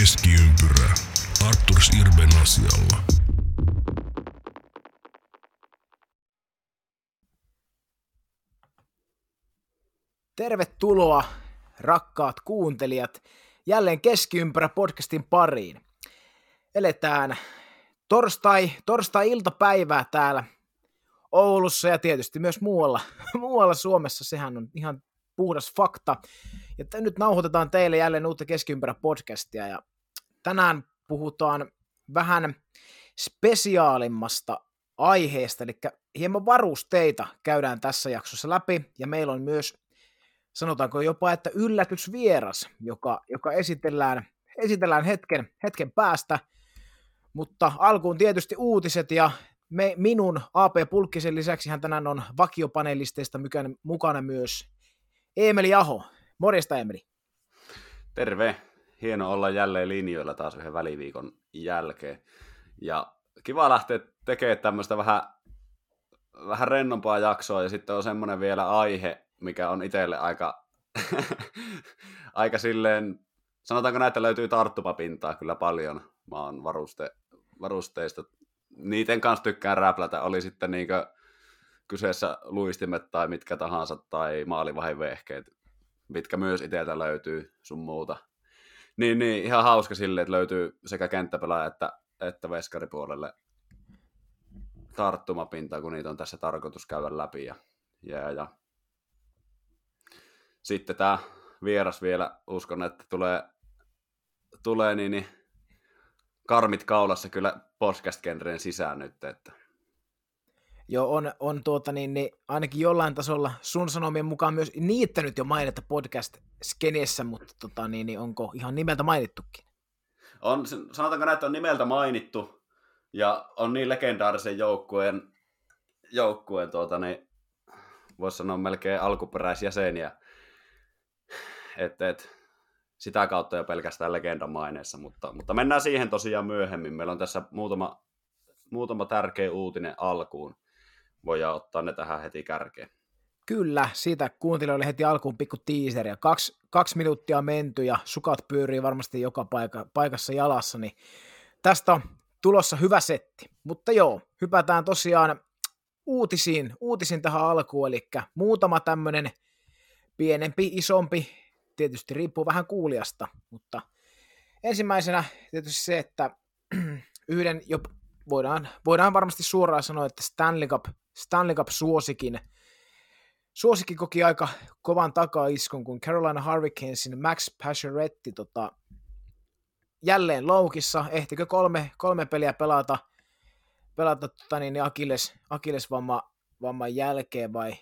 Keskiympyrä. Arturs Irben asialla. Tervetuloa, rakkaat kuuntelijat, jälleen Keskiympärä podcastin pariin. Eletään torstai, torstai-iltapäivää täällä Oulussa ja tietysti myös muualla, muualla Suomessa. Sehän on ihan puhdas fakta. Ja t- nyt nauhoitetaan teille jälleen uutta Keskiympärä podcastia. Ja tänään puhutaan vähän spesiaalimmasta aiheesta, eli hieman varusteita käydään tässä jaksossa läpi, ja meillä on myös, sanotaanko jopa, että yllätysvieras, joka, joka esitellään, esitellään hetken, hetken päästä, mutta alkuun tietysti uutiset, ja me, minun AP Pulkkisen lisäksi hän tänään on vakiopanelisteista mukana, mukana myös Emeli Aho. Morjesta Emeli. Terve! Hieno olla jälleen linjoilla taas yhden väliviikon jälkeen. Ja kiva lähteä tekemään tämmöistä vähän, vähän rennompaa jaksoa ja sitten on semmoinen vielä aihe, mikä on itselle aika, aika silleen, sanotaanko näitä löytyy tarttumapintaa kyllä paljon. Mä oon varuste, varusteista. Niiden kanssa tykkään räplätä, oli sitten niinkö kyseessä luistimet tai mitkä tahansa tai maalivahivehkeet, mitkä myös itseltä löytyy sun muuta. Niin, niin, ihan hauska sille, että löytyy sekä kenttäpelaaja että, että veskaripuolelle tarttumapintaa, kun niitä on tässä tarkoitus käydä läpi. Ja, ja, ja. Sitten tämä vieras vielä, uskon, että tulee, tulee niin, niin karmit kaulassa kyllä podcast-genreen sisään nyt, että jo on, on tuota niin, niin ainakin jollain tasolla sun sanomien mukaan myös niittänyt jo mainetta podcast-skenessä, mutta tota, niin, niin onko ihan nimeltä mainittukin? On, sanotaanko näin, että on nimeltä mainittu ja on niin legendaarisen joukkueen, joukkueen tuota, niin, voisi sanoa melkein alkuperäisjäseniä, että et, sitä kautta jo pelkästään legendamaineessa, mutta, mutta mennään siihen tosiaan myöhemmin. Meillä on tässä muutama, muutama tärkeä uutinen alkuun voidaan ottaa ne tähän heti kärkeen. Kyllä, siitä kuuntelijoille heti alkuun pikku teaser ja kaksi, kaksi minuuttia menty ja sukat pyörii varmasti joka paika, paikassa jalassa, niin tästä on tulossa hyvä setti. Mutta joo, hypätään tosiaan uutisiin, uutisiin tähän alkuun, eli muutama tämmöinen pienempi, isompi, tietysti riippuu vähän kuulijasta, mutta ensimmäisenä tietysti se, että yhden jo voidaan, voidaan varmasti suoraan sanoa, että Stanley Cup, Stanley Cup suosikin, suosikin koki aika kovan takaiskun, kun Carolina Hurricanesin Max Pacioretty tota, jälleen loukissa, ehtikö kolme, kolme peliä pelata, pelata tota, niin, Achilles, Achilles-vamman vamman jälkeen vai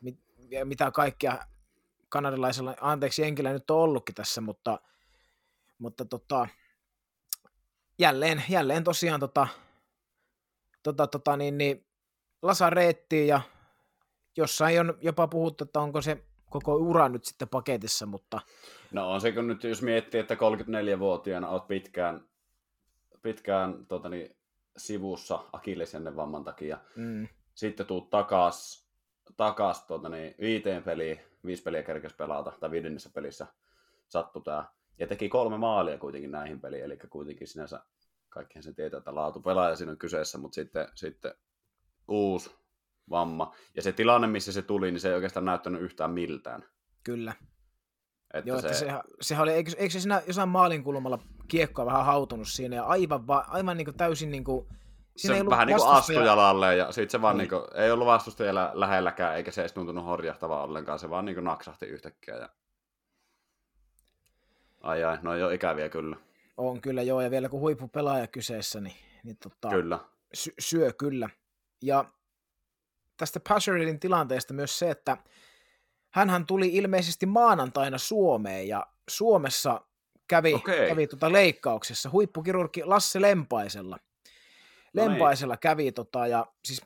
mit, mitä kaikkea kanadalaisella, anteeksi Jenkillä nyt on ollutkin tässä, mutta, mutta tota, jälleen, jälleen tosiaan tota, tota, tota, niin, niin, lasareettiin ja jossain on jopa puhuttu, että onko se koko ura nyt sitten paketissa, mutta... No on se, kun nyt jos miettii, että 34-vuotiaana olet pitkään, pitkään tota niin, sivussa akillisen vamman takia, mm. sitten tuut takas, takas tota niin, viiteen peliin, viisi peliä kerkes pelata, tai viidennessä pelissä sattui tämä. Ja teki kolme maalia kuitenkin näihin peliin, eli kuitenkin sinänsä kaikkihan se tietää, että laatu pelaaja siinä on kyseessä, mutta sitten, sitten uusi vamma. Ja se tilanne, missä se tuli, niin se ei oikeastaan näyttänyt yhtään miltään. Kyllä. Että Joo, se... että sehän, sehän oli, eikö, eikö se siinä jossain maalin kulmalla kiekkoa vähän hautunut siinä ja aivan, va, aivan niin kuin täysin niin kuin, Siinä se ei vähän niin kuin astujalalle ja sitten se vaan niin. Niin kuin, ei ollut vastustajalla lähelläkään eikä se edes tuntunut horjahtavaa ollenkaan, se vaan niin kuin naksahti yhtäkkiä. Ja... Ai ai, no jo ikäviä kyllä. On kyllä joo, ja vielä kun huippupelaaja kyseessä, niin, niin tota, kyllä. Sy- syö kyllä. Ja tästä Pasheridin tilanteesta myös se, että hän tuli ilmeisesti maanantaina Suomeen, ja Suomessa kävi, okay. kävi tota leikkauksessa huippukirurgi Lasse Lempaisella. No Lempaisella no kävi, tota, ja siis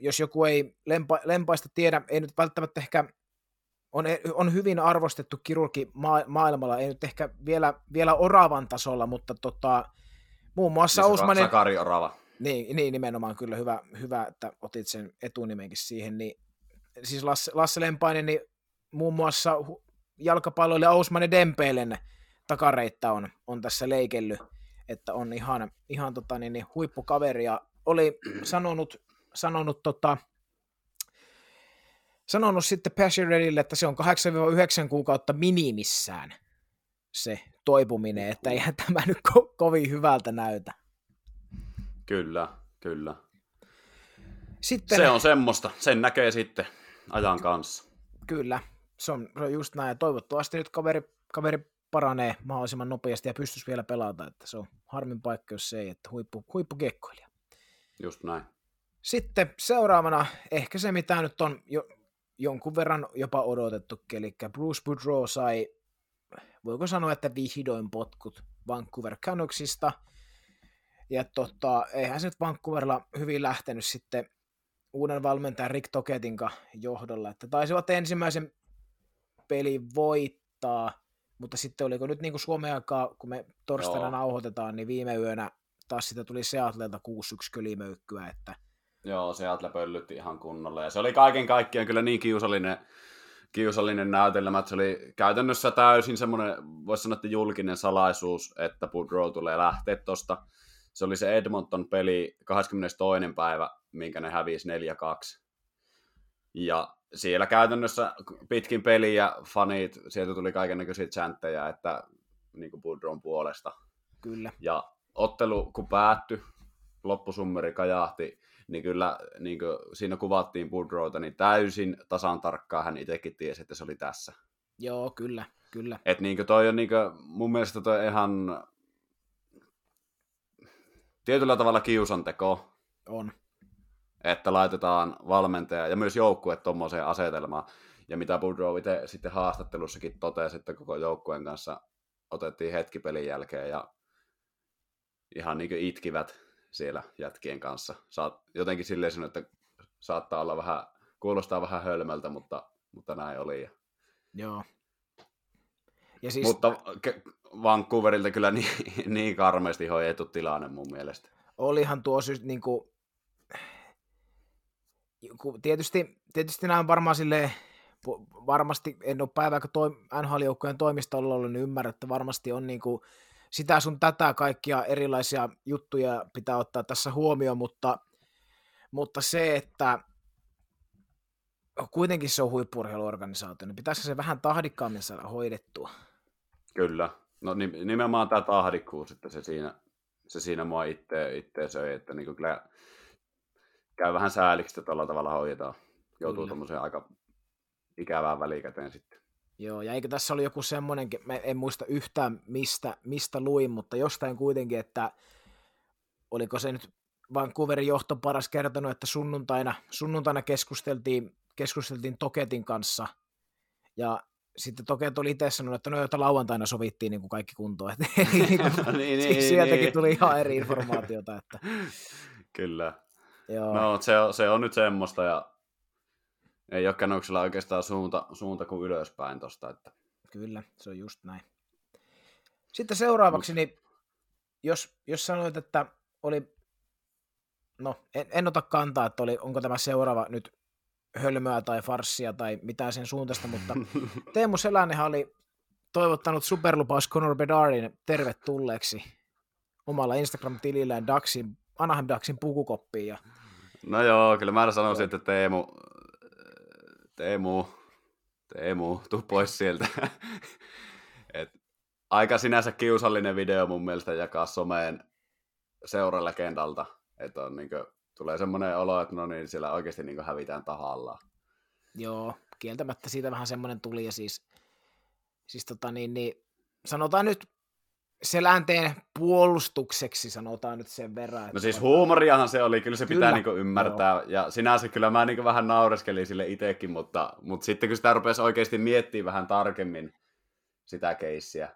jos joku ei lempa, Lempaista tiedä, ei nyt välttämättä ehkä on, on hyvin arvostettu kirurgi ma- maailmalla, ei nyt ehkä vielä, vielä Oravan tasolla, mutta tota, muun muassa niin Ousmanen... Sakari Orava. Niin, niin, nimenomaan kyllä hyvä, hyvä, että otit sen etunimenkin siihen. Niin, siis Lasse, Lasse Lempainen, niin muun muassa jalkapalloilija Ousmanen Dempeilen takareittä on, on tässä leikellyt, että on ihan, ihan tota, niin, niin, huippukaveri ja oli sanonut, sanonut, tota, sanonut sitten Passion Redille, että se on 8-9 kuukautta minimissään se toipuminen, että eihän tämä nyt ko- kovin hyvältä näytä. Kyllä, kyllä. Sitten, Se on semmoista, sen näkee sitten ajan kanssa. Kyllä, se on, se on just näin. Toivottavasti nyt kaveri, kaveri paranee mahdollisimman nopeasti ja pystyisi vielä pelata, että se on harmin paikka, jos se ei, että huippu, huippukekkoilija. Just näin. Sitten seuraavana ehkä se, mitä nyt on jo, jonkun verran jopa odotettu, eli Bruce Boudreau sai, voiko sanoa, että vihdoin potkut Vancouver Canucksista, ja tota, eihän se nyt Vancouverilla hyvin lähtenyt sitten uuden valmentajan Rick Toketin johdolla, että taisivat ensimmäisen pelin voittaa, mutta sitten oliko nyt niin kuin Suomen aikaa, kun me torstaina Joo. nauhoitetaan, niin viime yönä taas sitä tuli Seattleilta 6-1 kölimöykkyä, että Joo, Seattle pöllytti ihan kunnolla. Ja se oli kaiken kaikkiaan kyllä niin kiusallinen, kiusallinen näytelmä, että se oli käytännössä täysin semmoinen, voisi sanoa, että julkinen salaisuus, että Boudreau tulee lähteä tosta. Se oli se Edmonton-peli 22. päivä, minkä ne hävisi 4-2. Ja siellä käytännössä pitkin peliä fanit, sieltä tuli kaiken näköisiä chantteja, että niin kuin Boudreau'n puolesta. kyllä, Ja ottelu kun päättyi, loppusummeri kajahti, niin kyllä niin kuin siinä kuvattiin Boudreauta, niin täysin tasan tarkkaan hän itsekin tiesi, että se oli tässä. joo, kyllä, kyllä, Et niin kuin toi on niin kuin, mun mielestä toi ihan tietyllä tavalla kiusanteko, on, että laitetaan valmentaja ja myös joukkue tuommoiseen asetelmaan. Ja mitä Boudreau itse sitten haastattelussakin totesi, että koko joukkueen kanssa otettiin hetki pelin jälkeen ja ihan niin itkivät siellä jätkien kanssa. Saat jotenkin silleen sanoa, että saattaa olla vähän, kuulostaa vähän hölmöltä, mutta, mutta näin oli. Ja, joo. Ja siis, mutta ke- Vancouverilta kyllä niin, niin karmeasti hoidettu tilanne mun mielestä. olihan tuo syys, niin kuin, tietysti, tietysti nämä on varmaan silleen, varmasti en ole päivääkö toi, NHL-joukkojen toimistolla ollut, niin ymmärrän, että varmasti on niin kuin, sitä sun tätä kaikkia erilaisia juttuja pitää ottaa tässä huomioon, mutta, mutta se, että kuitenkin se on huippurheiluorganisaatio, niin pitäisikö se vähän tahdikkaammin saada hoidettua? Kyllä. No nim- nimenomaan tämä tahdikkuus, että se siinä, se siinä mua itse, itse söi, että niinku kyllä käy vähän sääliksi, että tällä tavalla hoidetaan. Joutuu tuommoiseen aika ikävään välikäteen sitten. Joo, ja eikö tässä oli joku semmoinenkin, mä en muista yhtään mistä, mistä luin, mutta jostain kuitenkin, että oliko se nyt Vancouverin johto paras kertonut, että sunnuntaina, sunnuntaina keskusteltiin, keskusteltiin Toketin kanssa, ja sitten Toket oli itse sanonut, että no jota lauantaina sovittiin niin kuin kaikki kuntoon, että niin kuin, Niin, niin, sieltäkin niin. tuli ihan eri informaatiota, että Kyllä. joo, No, se on, se on nyt semmoista ja ei ole Canucksilla oikeastaan suunta, suunta kuin ylöspäin tosta, että Kyllä, se on just näin. Sitten seuraavaksi, niin jos, jos sanoit, että oli, no en, en ota kantaa, että oli, onko tämä seuraava nyt hölmöä tai farssia tai mitään sen suuntaista, mutta Teemu Selännehän oli toivottanut superlupaus Conor Bedarin tervetulleeksi omalla Instagram-tilillään Daxin, Anaheim Daxin pukukoppiin. Ja, No joo, kyllä mä sanoisin, että Teemu, Teemu, Teemu, tuu pois sieltä. Et, aika sinänsä kiusallinen video mun mielestä jakaa someen seuralegendalta. Että on niinku, tulee semmoinen olo, että no niin, siellä oikeasti niinku hävitään tahallaan. joo, kieltämättä siitä vähän semmoinen tuli ja siis, siis tota niin, niin, sanotaan nyt Selänteen puolustukseksi sanotaan nyt sen verran. No että siis on- huumoriahan se oli, kyllä se pitää Kyllä, niinku ymmärtää. Ja sinänsä kyllä mä niinku vähän naureskelin sille itsekin, mutta, mutta sitten kun sitä rupesi oikeasti miettimään vähän tarkemmin sitä keissiä,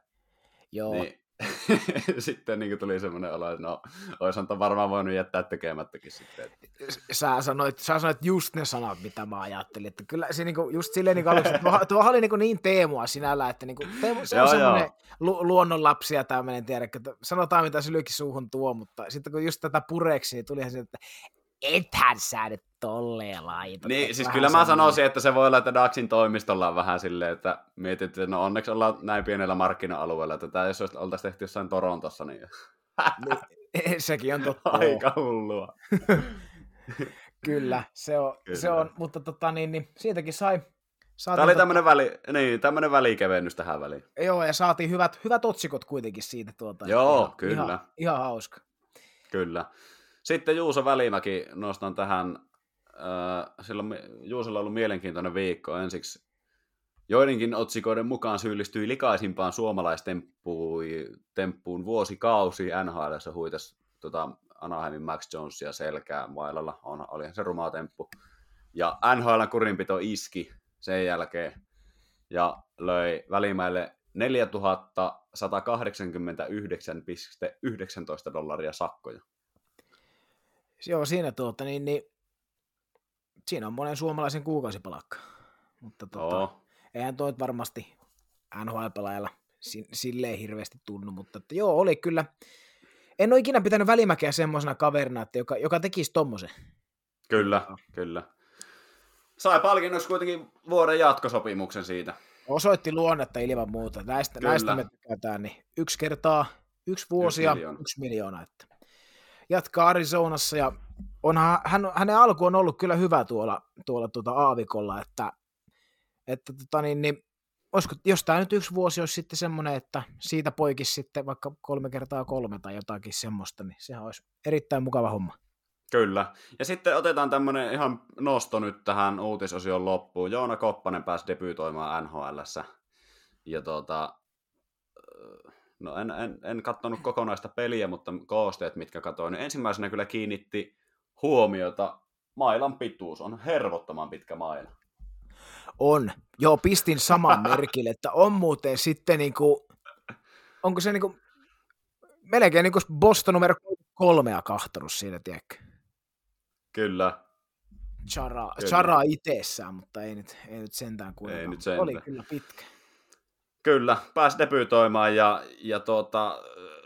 Joo, niin sitten niin tuli semmoinen olo, että no, olisi varmaan voinut jättää tekemättäkin sitten. että- sä sanoit, sä sanoit just ne sanat, mitä mä ajattelin. Että kyllä se niinku, just silleen niinku aluksi, että tuohan oli niinku niin Teemua sinällä, että niinku, Teemu, se on Joo, semmoinen lu- luonnonlapsi ja tämmöinen, tiedätkö, että sanotaan mitä se lyökin suuhun tuo, mutta sitten kun just tätä pureksi, niin tulihan se, että ethän sä nyt, tolleen laita. Niin, siis kyllä mä sanoisin, että se voi olla, että Daxin toimistolla on vähän silleen, että mietit, että no onneksi ollaan näin pienellä markkina-alueella, että tämä jos oltaisiin tehty jossain Torontossa, niin... niin sekin on totta. Aika hullua. kyllä, se on, kyllä. se on mutta tota, niin, niin, siitäkin sai... Tämä oli tämmöinen, väli, niin, tämmöinen välikevennys tähän väliin. Joo, ja saatiin hyvät, hyvät otsikot kuitenkin siitä. Tuota, Joo, ihan, kyllä. Ihan, ihan hauska. Kyllä. Sitten Juuso Välimäki nostan tähän, äh, silloin Juusolla on ollut mielenkiintoinen viikko ensiksi. Joidenkin otsikoiden mukaan syyllistyi likaisimpaan suomalaistemppuun vuosikausi NHL huitas tota, Anaheimin Max Jonesia selkää mailalla. On, olihan se ruma temppu. Ja NHL kurinpito iski sen jälkeen ja löi Välimäelle 4189,19 dollaria sakkoja. Joo, siinä tuota, niin, niin, siinä on monen suomalaisen kuukausipalakka. Mutta tuota, oh. eihän toi varmasti NHL-pelaajalla silleen hirveästi tunnu, mutta että joo, oli kyllä. En ole ikinä pitänyt välimäkeä semmoisena kaverina, että joka, joka tekisi tommosen. Kyllä, no. kyllä. Sai palkinnoksi kuitenkin vuoden jatkosopimuksen siitä. Osoitti luonnetta ilman muuta. Näistä, näistä me tykätään, niin yksi kertaa, yksi vuosi yksi miljoona. yksi miljoona. Että jatkaa Arizonassa ja onhan, hän, hänen alku on ollut kyllä hyvä tuolla, tuolla tuota Aavikolla, että, että tota niin, niin, olisiko, jos tämä nyt yksi vuosi olisi sitten semmoinen, että siitä poikisi sitten vaikka kolme kertaa kolme tai jotakin semmoista, niin sehän olisi erittäin mukava homma. Kyllä. Ja sitten otetaan tämmöinen ihan nosto nyt tähän uutisosion loppuun. Joona Koppanen pääsi debyytoimaan NHLssä. Ja tuota, no en, en, en katsonut kokonaista peliä, mutta koosteet, mitkä katsoin, niin ensimmäisenä kyllä kiinnitti huomiota mailan pituus. On hervottoman pitkä maila. On. Joo, pistin saman merkille, että on muuten sitten niinku, onko se niinku, melkein niinku Boston numero kolmea kahtanut siinä, tiedätkö? Kyllä. Chara, kyllä. Chara itsessään, mutta ei nyt, ei nyt sentään kuitenkaan. Ei nyt sentään. Oli kyllä pitkä. Kyllä, pääsi debyytoimaan ja, ja tuota,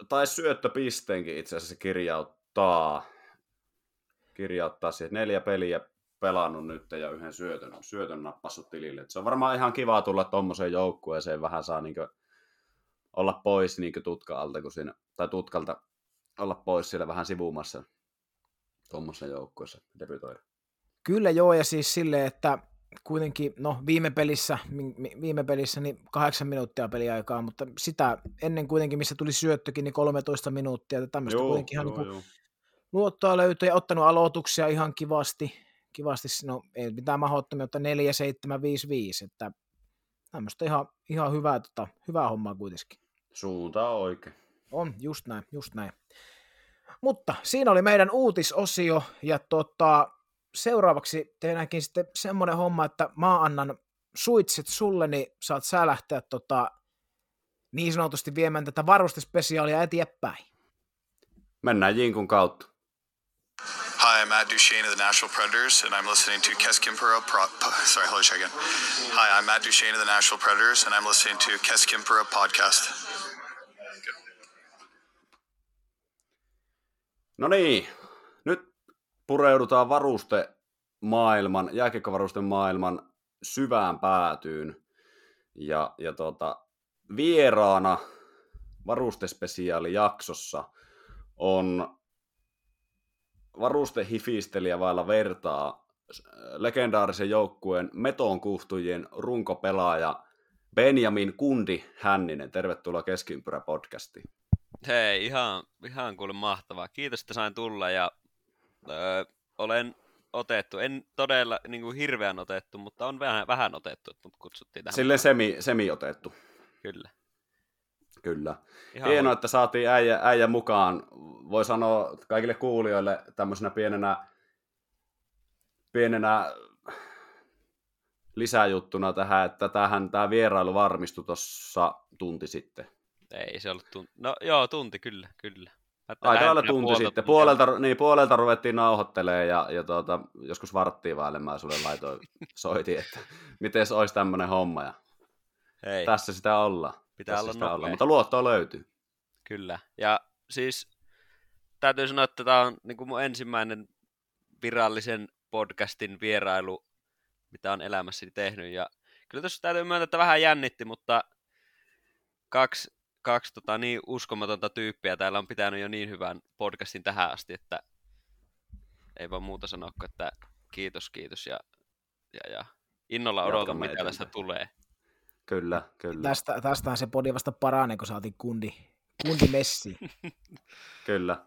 tai syöttöpisteenkin itse asiassa kirjauttaa. Kirjauttaa siihen neljä peliä pelannut nyt ja yhden syötön, syötön nappassut tilille. Et se on varmaan ihan kiva tulla tuommoiseen joukkueeseen, vähän saa niinkö olla pois niinkö tutka alta, kun siinä, tai tutkalta olla pois siellä vähän sivumassa tuommoisessa joukkueessa debytoida. Kyllä joo, ja siis silleen, että kuitenkin, no viime pelissä, viime pelissä niin kahdeksan minuuttia peliaikaa, mutta sitä ennen kuitenkin, missä tuli syöttökin, niin 13 minuuttia, että tämmöistä joo, kuitenkin ihan joo, niin luottoa löytyi ja ottanut aloituksia ihan kivasti, kivasti no ei mitään mahdottomia, mutta 4, 7, 5, 5, että tämmöistä ihan, ihan hyvää, tota, hyvää hommaa kuitenkin. Suunta on oikein. On, just näin, just näin. Mutta siinä oli meidän uutisosio, ja tota, seuraavaksi tehdäänkin sitten semmoinen homma, että mä annan suitset sulle, niin saat sä lähteä tota, niin sanotusti viemään tätä varustespesiaalia eteenpäin. Mennään Jinkun kautta. Hi, I'm Matt Duchesne of the Nashville Predators, and I'm listening to Keskimpura. Pro- sorry, hold on again. Hi, I'm Matt Duchesne of the Nashville Predators, and I'm listening to Keskimpura podcast. No niin, nyt pureudutaan varuste maailman, jääkiekkovarusten maailman syvään päätyyn. Ja, ja tota, vieraana varustespesiaali jaksossa on varustehifistelijä vailla vertaa legendaarisen joukkueen meton kuhtujien runkopelaaja Benjamin Kundi Hänninen. Tervetuloa Keskiympyrä podcastiin. Hei, ihan, ihan kuule mahtavaa. Kiitos, että sain tulla ja öö, olen otettu. En todella niin kuin hirveän otettu, mutta on vähän, vähän otettu, että mut kutsuttiin tähän. Sille semi, semi otettu. Kyllä. Kyllä. Ihan Hienoa, että saatiin äijä, äijä mukaan. Voi sanoa kaikille kuulijoille tämmöisenä pienenä, pienenä lisäjuttuna tähän, että tähän, tämä vierailu varmistui tuossa tunti sitten. Ei se ollut tunti. No joo, tunti kyllä, kyllä. Aika lailla tunti sitten. Puolelta, niin, puolelta ruvettiin nauhoittelemaan ja, ja tuota, joskus varttiin vaille mä sulle laitoin, soitin, että miten se olisi tämmöinen homma. Ja Hei. Tässä sitä ollaan. Pitää tässä olla sitä ollaan. Mutta luottoa löytyy. Kyllä. Ja siis täytyy sanoa, että tämä on niin kuin mun ensimmäinen virallisen podcastin vierailu, mitä on elämässäni tehnyt. Ja kyllä tuossa täytyy myöntää, että vähän jännitti, mutta kaksi, kaksi tota, niin uskomatonta tyyppiä täällä on pitänyt jo niin hyvän podcastin tähän asti, että ei vaan muuta sanoa kuin, että kiitos, kiitos ja, ja, ja innolla odotan, mitä tästä tulee. Kyllä, kyllä. Tästä, tästähän se podi vasta paranee, kun saatiin kundi, kundi messi. Kyllä.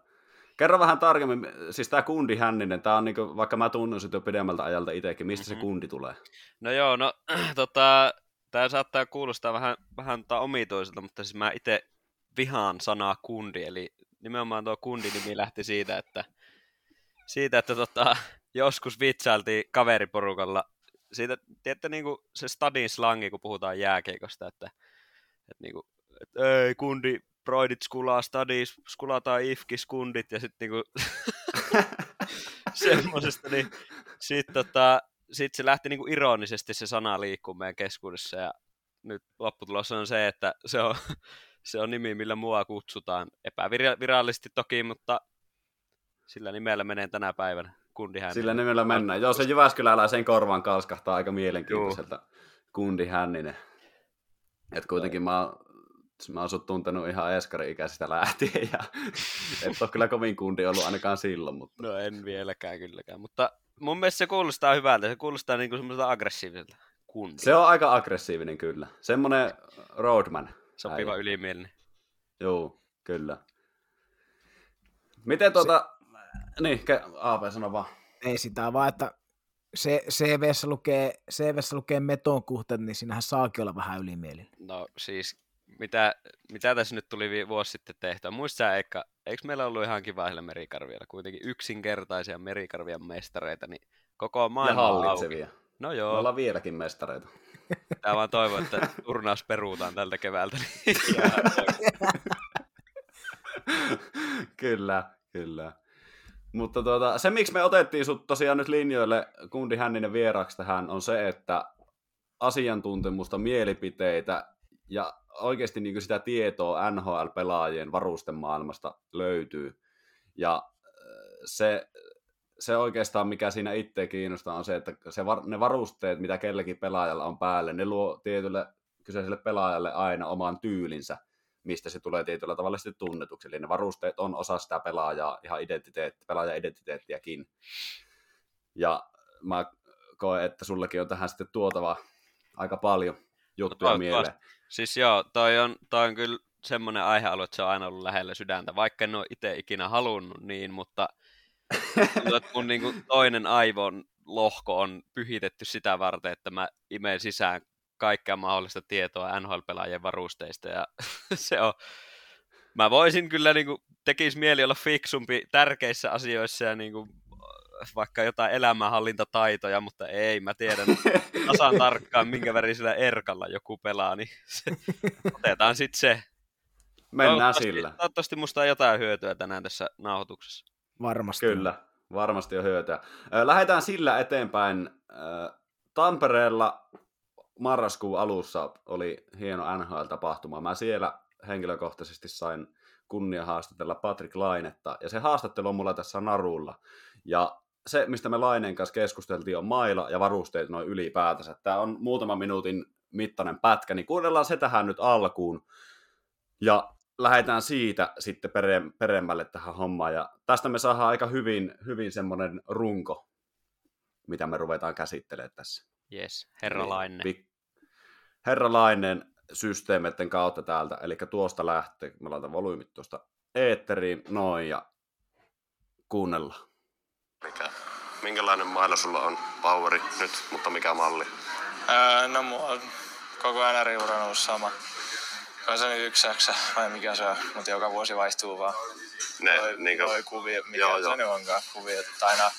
Kerro vähän tarkemmin, siis tämä kundi Hänninen, tämä on niinku, vaikka mä tunnen sitä jo pidemmältä ajalta itsekin, mistä mm-hmm. se Mhm. kundi tulee? No joo, no tota, tämä saattaa kuulostaa vähän, vähän tota omituiselta, mutta siis mä itse vihaan sanaa kundi, eli nimenomaan tuo kundi-nimi lähti siitä, että, siitä, että tota, joskus vitsailtiin kaveriporukalla siitä, tiedätte niinku se stadin slangi, kun puhutaan jääkeikosta, että, että niinku, että ei kundi, broidit skulaa, stadis, skulataan ifkis, kundit, ja sitten niinku semmosesta, niin sitten tota, sit se lähti niinku ironisesti se sana liikkuu meidän keskuudessa, ja nyt lopputulos on se, että se on, se on nimi, millä mua kutsutaan. Epävirallisesti toki, mutta sillä nimellä menee tänä päivänä. Kundi Hänninen. Sillä nimellä mennään. Joo, se Jyväskyläläisen korvan kalskahtaa aika mielenkiintoiselta kundi Hänninen. Et kuitenkin mä, oon- mä oon sut tuntenut ihan eskari-ikäisestä lähtien, ja et ole kyllä kovin kundi ollut ainakaan silloin, mutta No en vieläkään kylläkään, mutta mun mielestä se kuulostaa hyvältä. Se kuulostaa niinku semmoiselta aggressiiviselta. Kundi. se on aika aggressiivinen kyllä. Semmonen roadman. Sopiva äijä. ylimielinen. Joo, kyllä. Miten tuota... Niin, ke... AP sano vaan. Ei sitä vaan, että se CVssä lukee, CVssä lukee meton kuhtet, niin siinähän saakin olla vähän ylimielinen. No siis, mitä, mitä tässä nyt tuli vi- vuosi sitten tehtyä? Muista sä, Eikka, eikö meillä ollut ihan kiva yhdellä merikarvialla? Kuitenkin yksinkertaisia merikarvian mestareita, niin koko Ja maailma on auki. hallitsevia. No Me joo, ollaan vieläkin mestareita. Tää vaan toivon, että turnaus peruutaan tältä keväältä. Niin kyllä, kyllä. Mutta tuota, se, miksi me otettiin sut tosiaan nyt linjoille Kundi Hänninen vieraksi tähän, on se, että asiantuntemusta, mielipiteitä ja oikeasti niin sitä tietoa NHL-pelaajien varustemaailmasta löytyy. Ja äh, se, se oikeastaan, mikä siinä itse kiinnostaa, on se, että se, var- ne varusteet, mitä kellekin pelaajalla on päälle, ne luo tietylle kyseiselle pelaajalle aina oman tyylinsä, mistä se tulee tietyllä tavalla sitten tunnetuksi. Eli ne varusteet on osa sitä pelaajaa, ihan identiteetti, pelaajan identiteettiäkin. Ja mä koen, että sullekin on tähän sitten tuotava aika paljon juttuja No, mieleen. Siis joo, toi on, toi on kyllä semmoinen aihealue, että se on aina ollut lähellä sydäntä, vaikka en ole itse ikinä halunnut niin, mutta mun niin kuin toinen aivon lohko on pyhitetty sitä varten, että mä imeen sisään kaikkea mahdollista tietoa NHL-pelaajien varusteista ja se on, mä voisin kyllä niin kuin, tekis mieli olla fiksumpi tärkeissä asioissa ja niin kuin, vaikka jotain elämänhallintataitoja, mutta ei, mä tiedän tasan tarkkaan, minkä värisellä erkalla joku pelaa, niin se, otetaan sitten se. Mennään Toivottavasti- sillä. Toivottavasti musta on jotain hyötyä tänään tässä nauhoituksessa. Varmasti. Kyllä, varmasti on hyötyä. Lähdetään sillä eteenpäin. Tampereella marraskuun alussa oli hieno NHL-tapahtuma. Mä siellä henkilökohtaisesti sain kunnia haastatella Patrick Lainetta, ja se haastattelu on mulla tässä narulla. Ja se, mistä me Laineen kanssa keskusteltiin, on maila ja varusteet noin ylipäätänsä. Tämä on muutaman minuutin mittainen pätkä, niin kuunnellaan se tähän nyt alkuun. Ja lähdetään siitä sitten pere, peremmälle tähän hommaan. Ja tästä me saadaan aika hyvin, hyvin semmoinen runko, mitä me ruvetaan käsittelemään tässä. Yes, herralainen. Pik- Herralainen systeemeiden kautta täältä, eli tuosta lähtee, mä laitan volyymit tuosta eetteriin, noin, ja kuunnellaan. Mikä, minkälainen mailla sulla on poweri nyt, mutta mikä malli? Öö, no mulla on koko ajan eri ura ollut sama. On se nyt yksi vai mikä se on, mutta joka vuosi vaihtuu vaan. Ne, Toi, niinkö, toi kuvio, mikä Joo, joo, joo. se nyt onkaan kuvio. Että aina,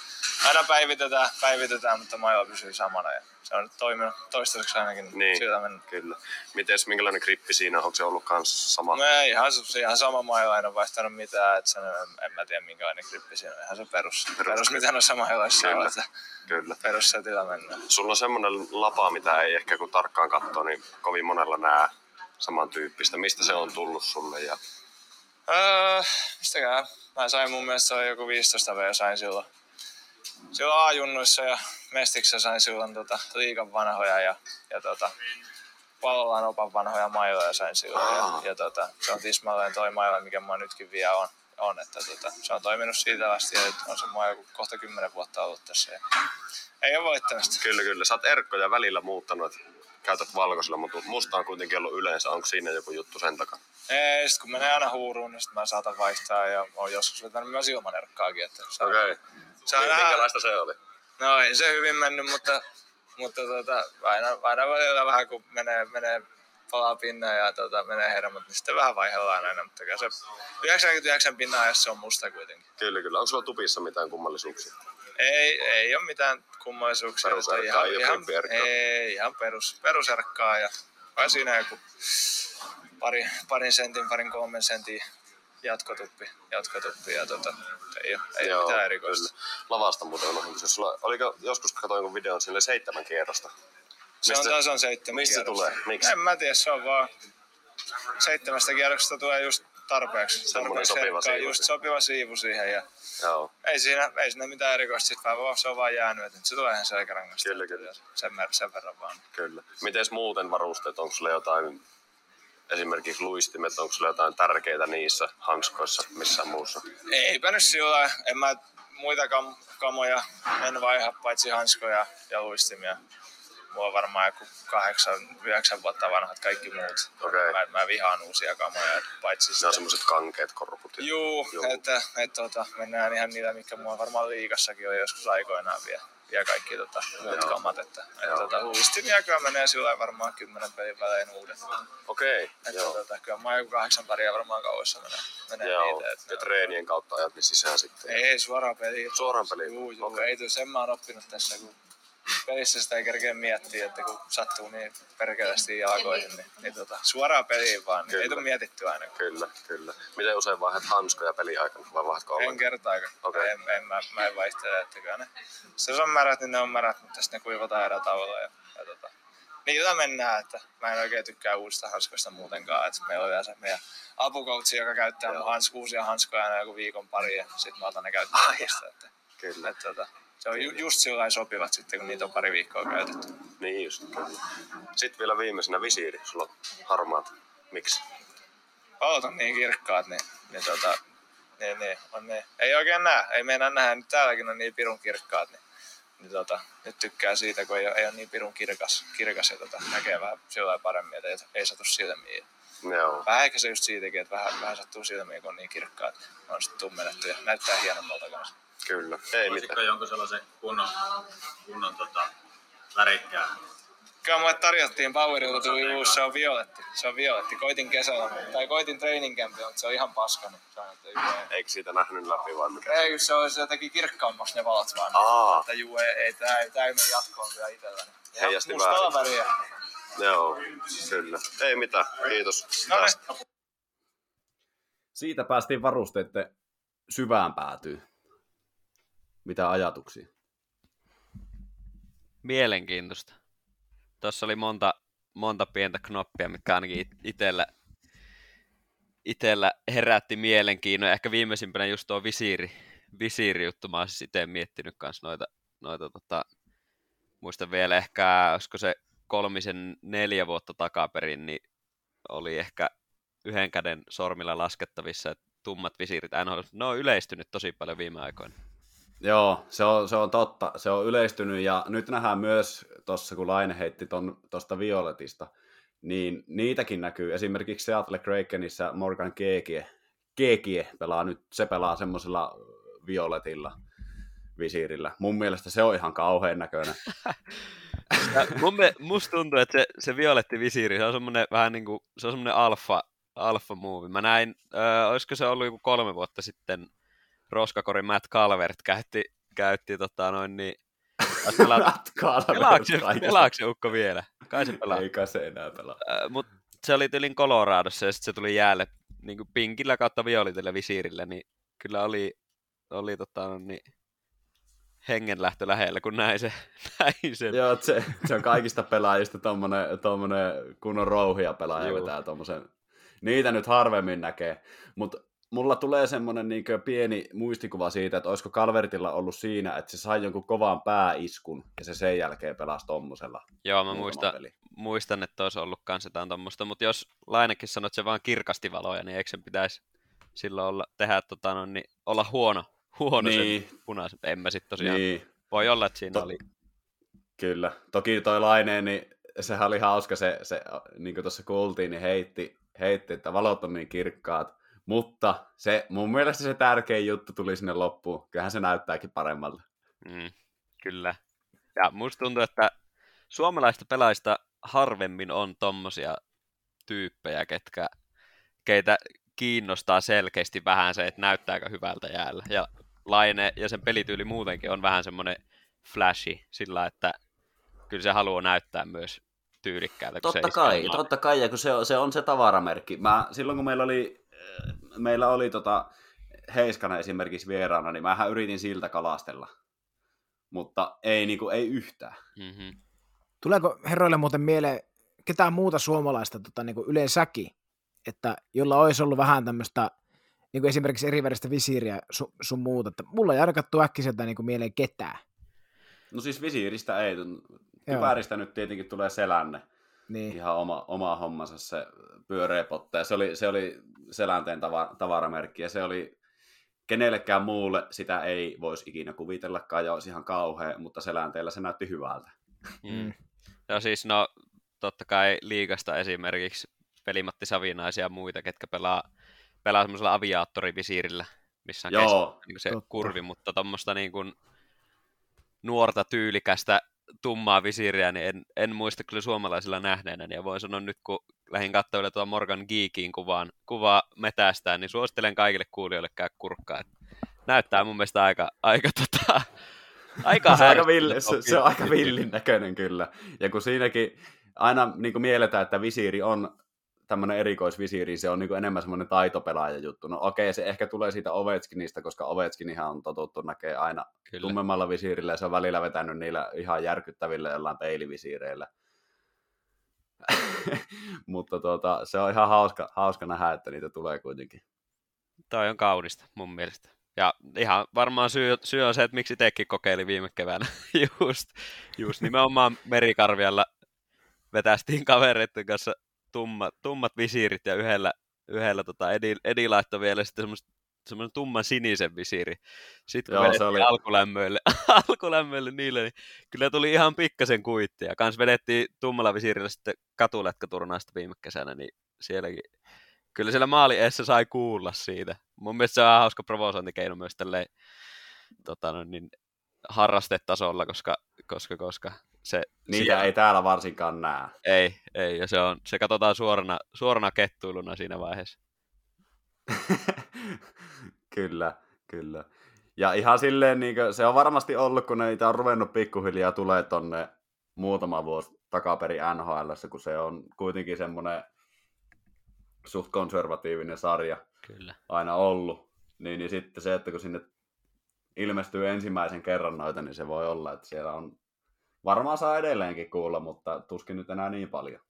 aina päivitetään, päivitetään, mutta mailla pysyy samana. Ja se on nyt toiminut toistaiseksi ainakin Niin. sillä mennä. Kyllä. Mites, minkälainen grippi siinä on? Onko se ollut kans sama? No ei, ihan, se- ihan sama mailla, en ole vaihtanut mitään. Että se, en, en, mä tiedä minkälainen grippi siinä on. Ihan se perus, perus, perus mitä noissa mailoissa Kyllä. on. Että Kyllä. perussetillä mennään. Sulla on semmoinen lapa, mitä ei ehkä kun tarkkaan katsoo, niin kovin monella nää samantyyppistä. Mistä se on tullut sulle? Ja... Öö, mistäkään? Mä sain mun mielestä se on joku 15 V sain silloin. Silloin A-junnuissa ja Mestiksessä sain silloin tota, liikan vanhoja ja, ja tota, Palolan opan vanhoja mailoja sain silloin. Ja, ja tota, se on tismalleen toi maila, mikä mä nytkin vielä on. on että tota, se on toiminut siitä asti ja nyt on se mua joku kohta kymmenen vuotta ollut tässä. Ja ei ole voittamista. Kyllä, kyllä. Sä oot erkkoja välillä muuttanut, että käytät valkoisella, mutta musta on kuitenkin ollut yleensä. Onko siinä joku juttu sen takana? Ei, sit kun menee aina huuruun, niin sit mä saatan vaihtaa ja oon joskus vetänyt myös ilman erkkaakin. Että se on- Okei. Se on Okay. vähän- Minkälaista se oli? No ei se hyvin mennyt, mutta, mutta tota, aina, aina välillä vähän kun menee, menee palaa pinnan ja tota, menee hermot, niin sitten vähän vaihdellaan aina, mutta se 99 pinnan ajassa se on musta kuitenkin. Kyllä, kyllä. Onko sulla tupissa mitään kummallisuuksia? Ei, ei ole mitään kummallisuuksia. Ole ihan, kempierkkaa. ei, ihan perus, peruserkkaa ja vai siinä joku pari, parin sentin, parin kolmen sentin jatkotuppi, jatkotuppi ja tota, ei ole, ei ole mitään erikoista. kyllä. Lavasta muuten on kysyä. Sulla, oliko joskus, kun katsoin kun videon, sille seitsemän kierrosta. Se on Mistä- tasan seitsemän mistä kierrosta. tulee? Miksi? En mä tiedä, se on vaan seitsemästä kierroksesta tulee just tarpeeksi. Semmoinen tarpeeksi sopiva herkkaa, siivu Just sopiva siivu siihen ja Joo. ei siinä, ei siinä mitään erikoista, sit vaan, se on vaan jäänyt, että se tulee ihan selkärangasta. Kyllä, kyllä. Sen, sen verran vaan. Kyllä. Mites muuten varusteet? Onko sulla jotain, esimerkiksi luistimet, onko sulla jotain tärkeitä niissä hanskoissa missään muussa? Eipä nyt sillä en mä muita kam- kamoja en vaiha, paitsi hanskoja ja luistimia. Mulla on varmaan joku kahdeksan, yhdeksän vuotta vanhat kaikki muut. Okei. Mä, mä vihaan uusia kamoja, et paitsi Ne on semmoiset kankeet korput. Juu, Joo. että, että tota, mennään ihan niitä, mitkä mulla varmaan liikassakin on joskus aikoinaan vielä, vielä kaikki tota, muut Joo. kamat. Että, että tota, luistimia kyllä menee sillä varmaan kymmenen pelin välein uudet. Okei, Että joo. tota, kyllä mä joku kahdeksan paria varmaan kauessa menee, menee Joo, niitä. Että, ja treenien kautta ajat ne sisään sitten. ei, suoraan peliin. Suoraan peliin? Juu, juu, Okei. ei sen mä oon oppinut tässä, kun pelissä sitä ei kerkeä miettiä, että kun sattuu niin perkeleesti jalkoihin, niin, niin tota, suoraan peliin vaan, niin ei Kyllä. tuu mietittyä aina. Kyllä, kyllä. Miten usein vaihdat hanskoja peliaikana vai vaihdatko En ollenkaan? kertaakaan. Okei. En, en, mä, mä en vaihtele, että kyllä ne, jos on märät, niin ne on märät, mutta sitten ne kuivataan erätauolla. Ja, ja tota, niillä mennään, että mä en oikein tykkää uusista hanskoista muutenkaan. Että meillä on yleensä meidän apukoutsi, joka käyttää hans, uusia hanskoja aina joku viikon pari ja sitten mä otan ne käyttöön. Että, Kyllä. että, tota, se on ju, just sillä sopivat sitten, kun niitä on pari viikkoa käytetty. Niin just, kyllä. Sitten vielä viimeisenä visiiri. Sulla on harmaat. Miksi? Valot on niin kirkkaat, niin, niin, tota, niin, niin, on niin. Ei oikein näe, ei meinaa nähdä, nyt täälläkin on niin pirun kirkkaat, niin, niin tota, nyt tykkää siitä, kun ei ole, ei ole niin pirun kirkas, kirkas ja tota, näkee vähän sillä paremmin, että ei, ei satu silmiin. Joo. Vähän ehkä se just siitäkin, että vähän, vähän sattuu silmiin, kun on niin kirkkaat, on sitten tummennettu ja näyttää hienommalta kanssa. Kyllä. Ei Voisitko mitään. jonkun sellaisen kunnon, kunnon tota, värikkään? Kyllä mulle tarjottiin Powerilta tuli uusi, se on violetti. Se on violetti. Koitin kesällä, tai koitin training campilla, mutta se on ihan paska. Sanoin, että juu, ei. Eikö siitä nähnyt läpi vai mikä? Ei, se, on, se teki kirkkaammaksi ne valot vaan. Aa. Että juu, ei, ei tää, ei, tää ei mene jatkoon kyllä itselläni. Ihan Heijasti väärin. väriä. Joo, kyllä. Ei mitään. Kiitos. No niin. Siitä päästiin varusteiden syvään päätyyn. Mitä ajatuksia? Mielenkiintoista. Tuossa oli monta, monta pientä knoppia, mitkä ainakin it- itellä, herätti mielenkiinnon. Ehkä viimeisimpänä just tuo visiiri, visiiri juttu. Mä oon siis itse miettinyt kanssa noita, noita tota, muistan vielä ehkä, olisiko se kolmisen neljä vuotta takaperin, niin oli ehkä yhden käden sormilla laskettavissa, että tummat visiirit NHL, ne on yleistynyt tosi paljon viime aikoina. Joo, se on, se on totta. Se on yleistynyt ja nyt nähdään myös tuossa, kun Laine heitti tuosta Violetista, niin niitäkin näkyy. Esimerkiksi Seattle Krakenissä Morgan Keekie, Keekie pelaa nyt, se pelaa semmoisella Violetilla visiirillä. Mun mielestä se on ihan kauhean näköinen. Mun me, musta tuntuu, että se, se violetti visiiri, se on semmoinen vähän niin kuin, se on semmoinen alfa, alfa movie. Mä näin, ö, olisiko se ollut joku kolme vuotta sitten, Roskakori Matt Calvert käytti, käytti tota noin niin, Matt Calvert pelaako se, kaikesta. pelaako se ukko vielä? Kai se pelaa. Eikä se enää pelaa. Mutta se oli tylin Coloradossa ja sitten se tuli jäälle niin kuin pinkillä kautta violitelle visiirillä, niin kyllä oli, oli tota, niin, hengenlähtö lähellä, kun näin se, näin sen. Joo, se, se on kaikista pelaajista tommonen, tommonen kunnon rouhia pelaaja Juu. vetää tommosen. Niitä nyt harvemmin näkee, mutta mulla tulee semmoinen niin pieni muistikuva siitä, että olisiko Calvertilla ollut siinä, että se sai jonkun kovan pääiskun ja se sen jälkeen pelasi tommosella. Joo, mä muistan, muistan, että olisi ollut kans jotain tommosta, mutta jos Lainekin sanoo, että se vaan kirkasti valoja, niin eikö sen pitäisi silloin olla, tehdä, tota, no, niin olla huono, huono niin. sen punaisen. En mä sitten tosiaan, niin. voi olla, että siinä to- oli. Kyllä, toki toi Laineen, niin sehän oli hauska, se, se niin kuin tuossa kuultiin, niin heitti, heitti, että valot on niin kirkkaat, mutta se, mun mielestä se tärkein juttu tuli sinne loppuun. Kyllähän se näyttääkin paremmalta. Mm, kyllä. Ja musta tuntuu, että suomalaista pelaajista harvemmin on tommosia tyyppejä, ketkä, keitä kiinnostaa selkeästi vähän se, että näyttääkö hyvältä jäällä. Ja Laine ja sen pelityyli muutenkin on vähän semmoinen flashy sillä, että kyllä se haluaa näyttää myös tyylikkäältä. Totta se kai, totta kai, ja kun se on, se on se tavaramerkki. Mä, silloin kun meillä oli, äh, meillä oli tota Heiskana esimerkiksi vieraana, niin mähän yritin siltä kalastella. Mutta ei, niin kuin, ei yhtään. Mm-hmm. Tuleeko herroille muuten mieleen ketään muuta suomalaista tota, niin kuin yleensäkin, että jolla olisi ollut vähän tämmöistä niin kuin esimerkiksi eri väristä visiiriä sun, sun muuta. Että mulla ei ainakaan tule äkkiseltä niin kuin mieleen ketään. No siis visiiristä ei. Kypäristä nyt tietenkin tulee selänne. Niin. Ihan oma, oma hommansa se pyöreä potte. Se oli, se oli selänteen tava, tavaramerkki ja se oli kenellekään muulle sitä ei voisi ikinä kuvitellakaan ja olisi ihan kauhea, mutta selänteellä se näytti hyvältä. Mm. Ja siis no totta kai liikasta esimerkiksi Pelimatti Savinaisia ja muita, ketkä pelaa, pelaa semmoisella aviaattorivisiirillä, missä on Joo, kes, niin se totta. kurvi, mutta tuommoista niin kuin nuorta tyylikästä tummaa visiiriä, niin en, en muista kyllä suomalaisilla nähneenä, ja voin sanoa nyt, kun lähdin katsoa tuon Morgan Geekin kuvaan, kuvaa metästään, niin suosittelen kaikille kuulijoille käy kurkkaa. Näyttää mun mielestä aika, aika tota, aika se, aika villi, se, se, on aika villin näköinen kyllä. Ja kun siinäkin aina niin kuin mielletään, että visiiri on tämmöinen erikoisvisiiri, se on niin kuin enemmän semmoinen taitopelaaja juttu. No okei, se ehkä tulee siitä Ovechkinista, koska Ovechkinihan on totuttu näkee aina Kyllä. tummemmalla visiirillä ja se on välillä vetänyt niillä ihan järkyttävillä jollain peilivisiireillä. Mutta tuota, se on ihan hauska, hauska nähdä, että niitä tulee kuitenkin. Toi on kaunista mun mielestä. Ja ihan varmaan syy, syy on se, että miksi tekin kokeili viime keväänä. just, just nimenomaan merikarvialla vetästiin kavereiden kanssa tummat, tummat visiirit ja yhdellä, yhdellä tota Edi, Edi laittoi vielä sitten semmoinen tumman sinisen visiiri. Sitten kun Joo, se oli... alkulämmöille, alkulämmöille niille, niin kyllä tuli ihan pikkasen kuittia. Kans vedettiin tummalla visiirillä sitten katuletkaturnausta viime kesänä, niin sielläkin kyllä siellä maali eessä sai kuulla siitä. Mun mielestä se on hauska provosointikeino myös tälleen tota, no, niin, harrastetasolla, koska, koska, koska se... Niitä siellä... ei täällä varsinkaan näe. Ei, ei, ja se, on, se katsotaan suorana, suorana kettuiluna siinä vaiheessa. kyllä, kyllä. Ja ihan silleen, niin kuin, se on varmasti ollut, kun niitä on ruvennut pikkuhiljaa tulee tonne muutama vuosi takaperi NHL, kun se on kuitenkin semmoinen suht konservatiivinen sarja Kyllä. aina ollut. Niin, niin sitten se, että kun sinne ilmestyy ensimmäisen kerran noita, niin se voi olla, että siellä on varmaan saa edelleenkin kuulla, mutta tuskin nyt enää niin paljon.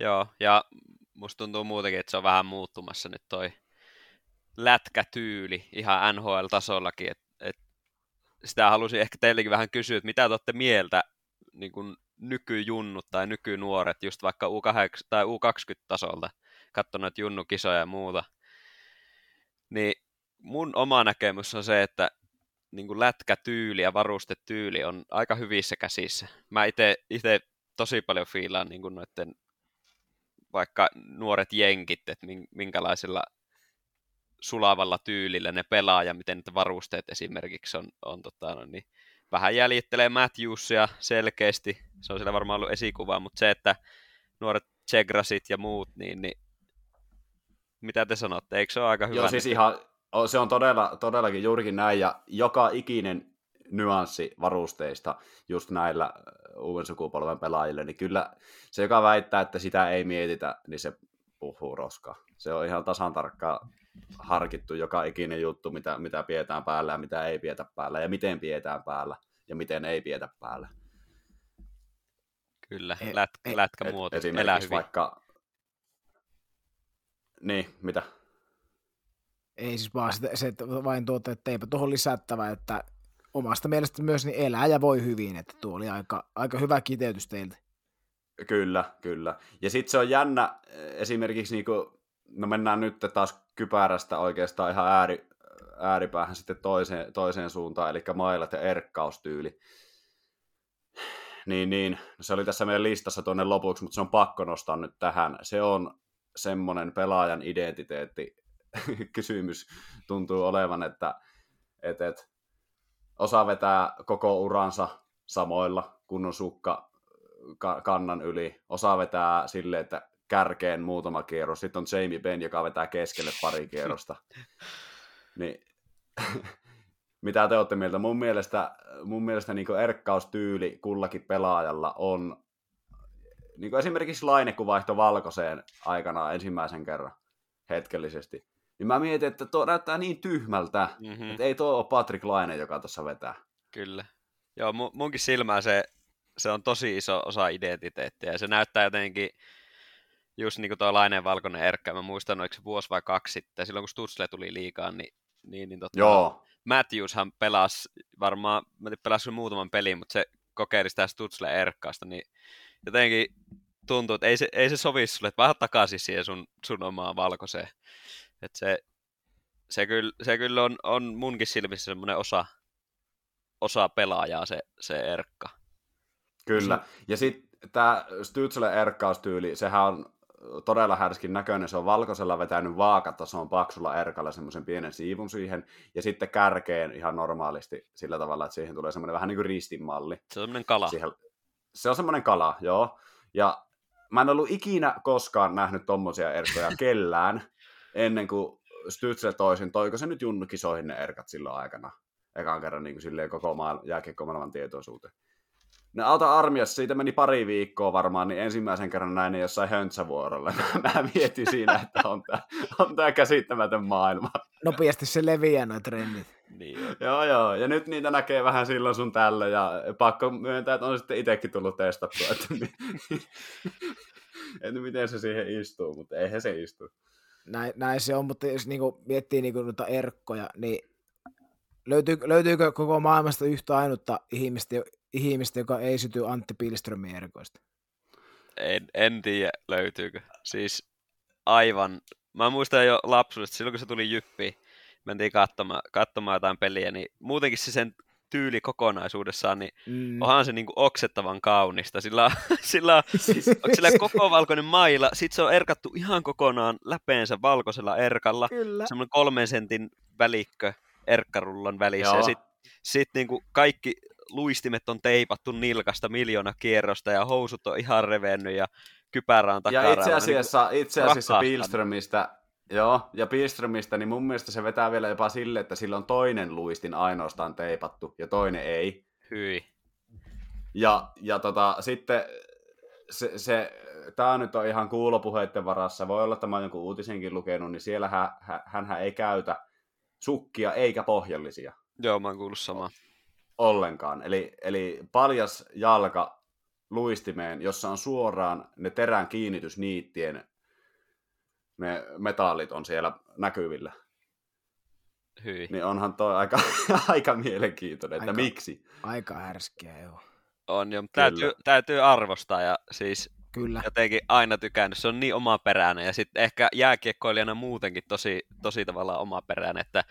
Joo, ja musta tuntuu muutenkin, että se on vähän muuttumassa nyt toi lätkätyyli ihan NHL-tasollakin, että et sitä halusin ehkä teillekin vähän kysyä, että mitä te olette mieltä niin kuin nykyjunnut tai nykynuoret, just vaikka U8 tai U20-tasolta, katsonut junnukisoja ja muuta, niin mun oma näkemys on se, että niin kuin lätkätyyli ja varustetyyli on aika hyvissä käsissä. Mä itse tosi paljon fiilaan niin kuin noiden vaikka nuoret jenkit, että minkälaisilla sulavalla tyylillä ne pelaa ja miten ne varusteet esimerkiksi on, on tota, no niin, vähän jäljittelee Matthewsia selkeästi, se on siellä varmaan ollut esikuva, mutta se, että nuoret Chegrasit ja muut, niin, niin mitä te sanotte, eikö se ole aika hyvä? Joo, siis ihan, se on todella, todellakin juurikin näin, ja joka ikinen nyanssi varusteista just näillä uuden sukupolven pelaajille, niin kyllä se, joka väittää, että sitä ei mietitä, niin se puhuu roskaa. Se on ihan tasan tarkkaan harkittu joka ikinen juttu, mitä, mitä pidetään päällä ja mitä ei pietä päällä, ja miten pidetään päällä ja miten ei pietä päällä. Kyllä, e- lätkä, e- lätkämuoto. Esimerkiksi vaikka Niin, mitä? Ei siis vaan se, se vain tuota, että eipä tuohon lisättävä, että omasta mielestä myös niin elää ja voi hyvin, että tuo oli aika, aika hyvä kiteytys teiltä. Kyllä, kyllä. Ja sitten se on jännä esimerkiksi, niinku, no mennään nyt taas kypärästä oikeastaan ihan ääri, ääripäähän sitten toiseen, toiseen suuntaan, eli mailat ja erkkaustyyli. Niin, niin, se oli tässä meidän listassa tuonne lopuksi, mutta se on pakko nostaa nyt tähän. Se on semmoinen pelaajan identiteetti kysymys tuntuu olevan, että et, et, osa vetää koko uransa samoilla kunnon sukka kannan yli, osa vetää silleen, että kärkeen muutama kierros, sitten on Jamie Benn, joka vetää keskelle pari kierrosta. niin, mitä te olette mieltä? Mun mielestä, mun mielestä niin erkkaustyyli kullakin pelaajalla on niin kuin esimerkiksi Laine, kun vaihtoi valkoiseen aikana ensimmäisen kerran hetkellisesti, niin mä mietin, että tuo näyttää niin tyhmältä, mm-hmm. että ei tuo ole Patrick Laine, joka tuossa vetää. Kyllä. Joo, munkin silmään se, se on tosi iso osa identiteettiä, ja se näyttää jotenkin, just niin kuin tuo Laineen valkoinen erkkä, mä muistan, oliko se vuosi vai kaksi sitten, silloin kun Stutzle tuli liikaan, niin, niin, niin tota, Joo. Matthewshan pelasi varmaan, mä pelasi muutaman pelin, mutta se kokeili sitä Stutzle erkkaasta, niin jotenkin tuntuu, että ei se, ei se sovi sulle, että vähän takaisin siihen sun, sun omaan valkoiseen. Että se, se, kyllä, se kyllä on, on munkin silmissä semmoinen osa, osa pelaajaa se, se erkka. Kyllä. Ja sitten tämä Stützle erkkaustyyli, sehän on todella härskin näköinen. Se on valkoisella vetänyt vaakatason paksulla erkalla semmoisen pienen siivun siihen, ja sitten kärkeen ihan normaalisti sillä tavalla, että siihen tulee semmoinen vähän niin kuin ristinmalli. Se on semmoinen kala. Siihen, se on semmoinen kala, joo. Ja mä en ollut ikinä koskaan nähnyt tommosia erkkoja kellään, ennen kuin Stützle toisin, toiko se nyt junnukisoihin ne erkat silloin aikana, ekan kerran niin kuin silleen koko maailman, jääkiekkomaailman tietoisuuteen. Ne auta armiassa, siitä meni pari viikkoa varmaan, niin ensimmäisen kerran näin ne jossain höntsävuorolla. Mä mietin siinä, että on tämä, on tämä käsittämätön maailma. Nopeasti se leviää noin trendit. Niin, joo, joo. Ja nyt niitä näkee vähän silloin sun tällä, ja pakko myöntää, että on sitten itsekin tullut testattua, että, että miten se siihen istuu, mutta eihän se istu. Näin, näin se on, mutta jos niinku miettii niinku noita erkkoja, niin löytyy, löytyykö koko maailmasta yhtä ainutta ihmistä, ihmistä joka ei syty Antti Pilströmin erkoista? En, en tiedä, löytyykö. Siis aivan, mä muistan jo lapsuudesta, silloin kun se tuli jyppi, mentiin katsomaan, katsomaan jotain peliä, niin muutenkin se sen tyyli kokonaisuudessaan, niin mm. onhan se niinku oksettavan kaunista. Sillä, sillä, siis, sillä koko valkoinen maila, sit se on erkattu ihan kokonaan läpeensä valkoisella erkalla. Kyllä. Semmoinen kolmen sentin välikkö erkkarullan välissä. Joo. Ja sit, sit niinku kaikki luistimet on teipattu nilkasta miljoona kierrosta ja housut on ihan revennyt ja kypärä on takara. Ja itse asiassa, niin itse asiassa Pilströmistä, Joo, ja Pilströmistä, niin mun mielestä se vetää vielä jopa sille, että sillä on toinen luistin ainoastaan teipattu ja toinen ei. Hyi. Ja, ja tota, sitten se, se tämä nyt on ihan kuulopuheiden varassa, voi olla, että mä oon jonkun uutisenkin lukenut, niin siellä hän, hän ei käytä sukkia eikä pohjallisia. Joo, mä oon kuullut samaa. Ollenkaan. Eli, eli paljas jalka luistimeen, jossa on suoraan ne terän kiinnitysniittien ne metallit on siellä näkyvillä. Hyi. Niin onhan toi aika, aika mielenkiintoinen, aika, että miksi. Aika härskeä, joo. On jo, täytyy, täytyy arvostaa ja siis Kyllä. jotenkin aina tykännyt. Se on niin omaperäinen ja sitten ehkä jääkiekkoilijana muutenkin tosi, tosi tavallaan omaperäinen, että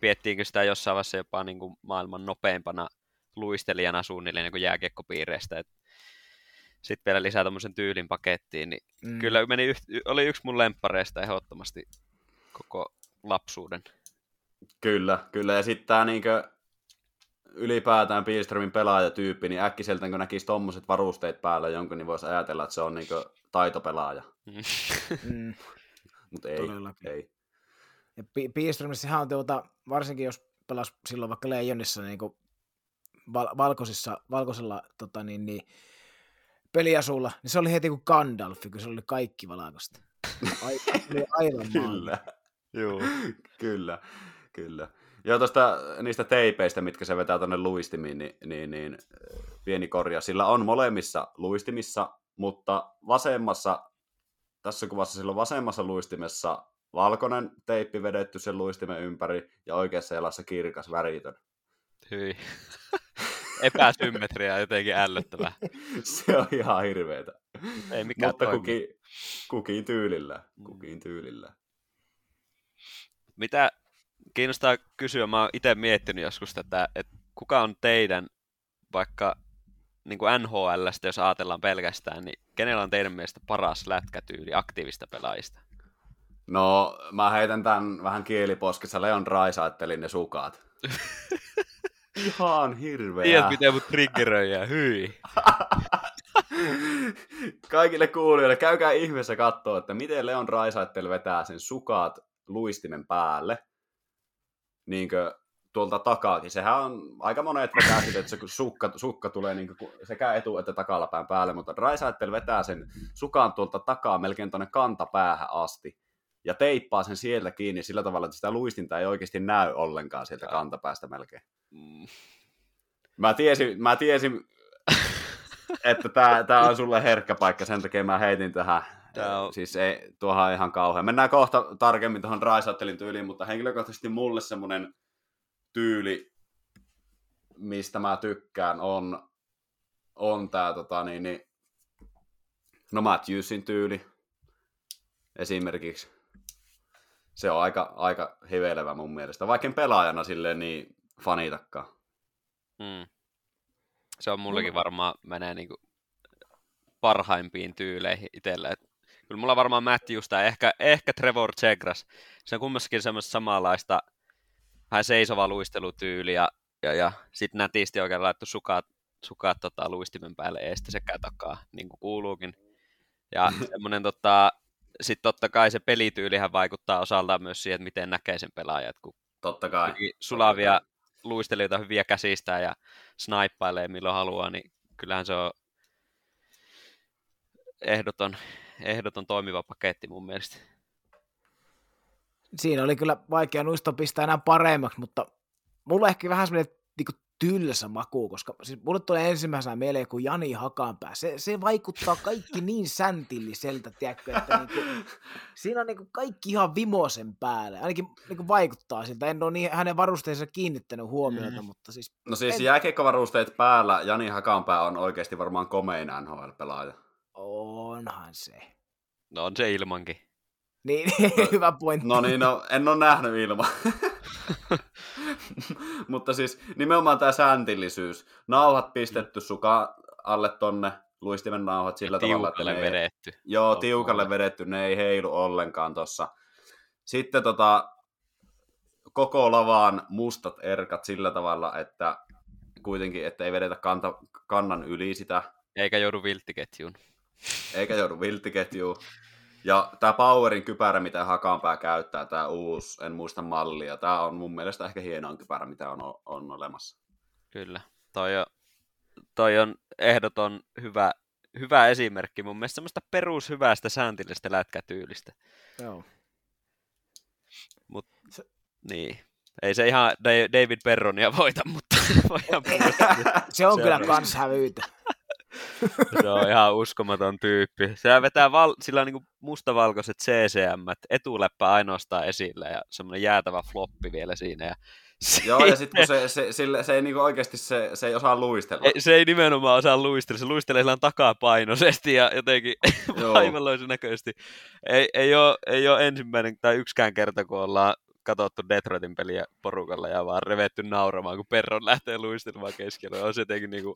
piettiinkö sitä jossain vaiheessa jopa niin kuin maailman nopeimpana luistelijana suunnilleen niin jääkiekkopiireistä. Et sitten vielä lisää tämmöisen tyylin pakettiin, niin mm. kyllä meni yht, oli yksi mun lemppareista ehdottomasti koko lapsuuden. Kyllä, kyllä. Ja sitten tämä niinkö ylipäätään Pilströmin pelaajatyyppi, niin äkkiseltä kun näkisi tommoset varusteet päällä jonkun, niin voisi ajatella, että se on niinkö taitopelaaja. mm. Mutta ei, Todellakin. ei. Ja Pilströmissähän on tuota, varsinkin jos pelasi silloin vaikka Leijonissa niin val- valkoisissa, valkoisella tota, niin, niin, peliasulla, niin se oli heti kuin Gandalf, kun se oli kaikki valkoista. Aivan Kyllä. Joo. kyllä, kyllä. Joo, tuosta niistä teipeistä, mitkä se vetää tuonne luistimiin, niin, niin, niin pieni korja. Sillä on molemmissa luistimissa, mutta vasemmassa tässä kuvassa silloin vasemmassa luistimessa valkoinen teippi vedetty sen luistimen ympäri ja oikeassa jalassa kirkas väritön. Hyi. Epäsymmetriaa jotenkin ällöttävää. Se on ihan hirveetä. Ei mikään Mutta toimi. kukin, kukin tyylillä. Mm. Kukin tyylillä. Mitä kiinnostaa kysyä, mä oon itse miettinyt joskus tätä, että kuka on teidän, vaikka niin kuin NHLstä, jos ajatellaan pelkästään, niin kenellä on teidän mielestä paras lätkätyyli aktiivista pelaajista? No, mä heitän tämän vähän kieliposkessa. Leon Raisaittelin ne sukat. Ihan hirveä. Tiedät, miten mut triggeröi ja hyi. Kaikille kuulijoille, käykää ihmeessä katsoa, että miten Leon Raisaittel vetää sen sukat luistimen päälle. Niinkö tuolta takaakin. Sehän on aika monet vetää sitä, että se sukka, sukka tulee niin sekä etu- että takalapään päälle, mutta Raisaittel vetää sen sukan tuolta takaa melkein tuonne kantapäähän asti ja teippaa sen sieltä kiinni sillä tavalla, että sitä luistinta ei oikeasti näy ollenkaan sieltä kantapäästä melkein. Mm, Mä tiesin, mä tiesin että tää, tää on sulle herkkä paikka, sen takia mä heitin tähän. Tää on- Siis ei, tuohan ihan kauhean. Mennään kohta tarkemmin tuohon Raisaittelin tyyliin, mutta henkilökohtaisesti mulle semmonen tyyli, mistä mä tykkään, on, on tää tota niin, niin no Matthewsin tyyli esimerkiksi. Se on aika, aika hivelevä mun mielestä, vaikka pelaajana silleen niin fanitakaan. mm. Se on mullekin varmaan menee niinku parhaimpiin tyyleihin itselle. Et kyllä mulla varmaan Matthews tai ehkä, ehkä Trevor Zegras. Se on kummassakin semmoista samanlaista vähän seisova luistelutyyli ja, ja, ja sitten nätisti oikein laittu sukat, sukat tota, luistimen päälle eestä sekä takaa, niin kuin kuuluukin. Ja semmoinen tota, sitten totta kai se pelityylihän vaikuttaa osaltaan myös siihen, että miten näkee sen pelaajan. Et kun Totta kai. sulavia luistelijoita hyviä käsistä ja snaippailee milloin haluaa, niin kyllähän se on ehdoton, ehdoton toimiva paketti mun mielestä. Siinä oli kyllä vaikea nuisto pistää enää paremmaksi, mutta mulla ehkä vähän semmoinen niin tylsä maku, koska siis mulle tulee ensimmäisenä mieleen kuin Jani Hakanpää. Se, se vaikuttaa kaikki niin säntilliseltä, tiedätkö, että niin kuin, siinä on niin kuin kaikki ihan vimosen päälle. Ainakin niin kuin vaikuttaa siltä. En ole niin hänen varusteensa kiinnittänyt huomiota, mm. mutta siis No siis En- jääkiekkovarusteet päällä, Jani Hakanpää on oikeasti varmaan komein NHL-pelaaja. onhan se. No on se ilmankin. Niin, hyvä pointti. No niin, no, en ole nähnyt ilman. Mutta siis nimenomaan tämä sääntillisyys. Nauhat pistetty suka alle tonne, luistimen nauhat sillä tavalla, että Tiukalle ne ei, vedetty. Joo, On tiukalle vedetty, ne ei heilu ollenkaan tossa. Sitten tota, koko lavaan mustat erkat sillä tavalla, että kuitenkin, että ei vedetä kanta, kannan yli sitä, Eikä joudu vilttiketjuun. eikä joudu vilttiketjuun. Ja tämä Powerin kypärä, mitä Hakanpää käyttää, tämä uusi, en muista mallia, tämä on mun mielestä ehkä hienoin kypärä, mitä on, on olemassa. Kyllä. Toi on, toi on ehdoton hyvä, hyvä esimerkki mun mielestä semmoista perushyvästä sääntillistä lätkätyylistä. Joo. Mut, Se- niin. Ei se ihan Da- David Perronia voita, mutta voidaan. Se on Se kyllä on- kans hävyytä. se on ihan uskomaton tyyppi. Se vetää val- sillä on niinku mustavalkoiset CCM, etuläppä ainoastaan esillä ja semmoinen jäätävä floppi vielä siinä. Ja Joo, ja sitten kun se, se, sille, se ei niinku oikeasti, se, se ei osaa luistella. Ei, se ei nimenomaan osaa luistella, se luistelee sillä takapainoisesti ja jotenkin vaivalloisen näköisesti. Ei, ei, ole, ei ole ensimmäinen tai yksikään kerta, kun ollaan katsottu Detroitin peliä porukalla ja vaan revetty nauramaan, kun Perron lähtee luistelemaan keskellä. On se jotenkin niinku,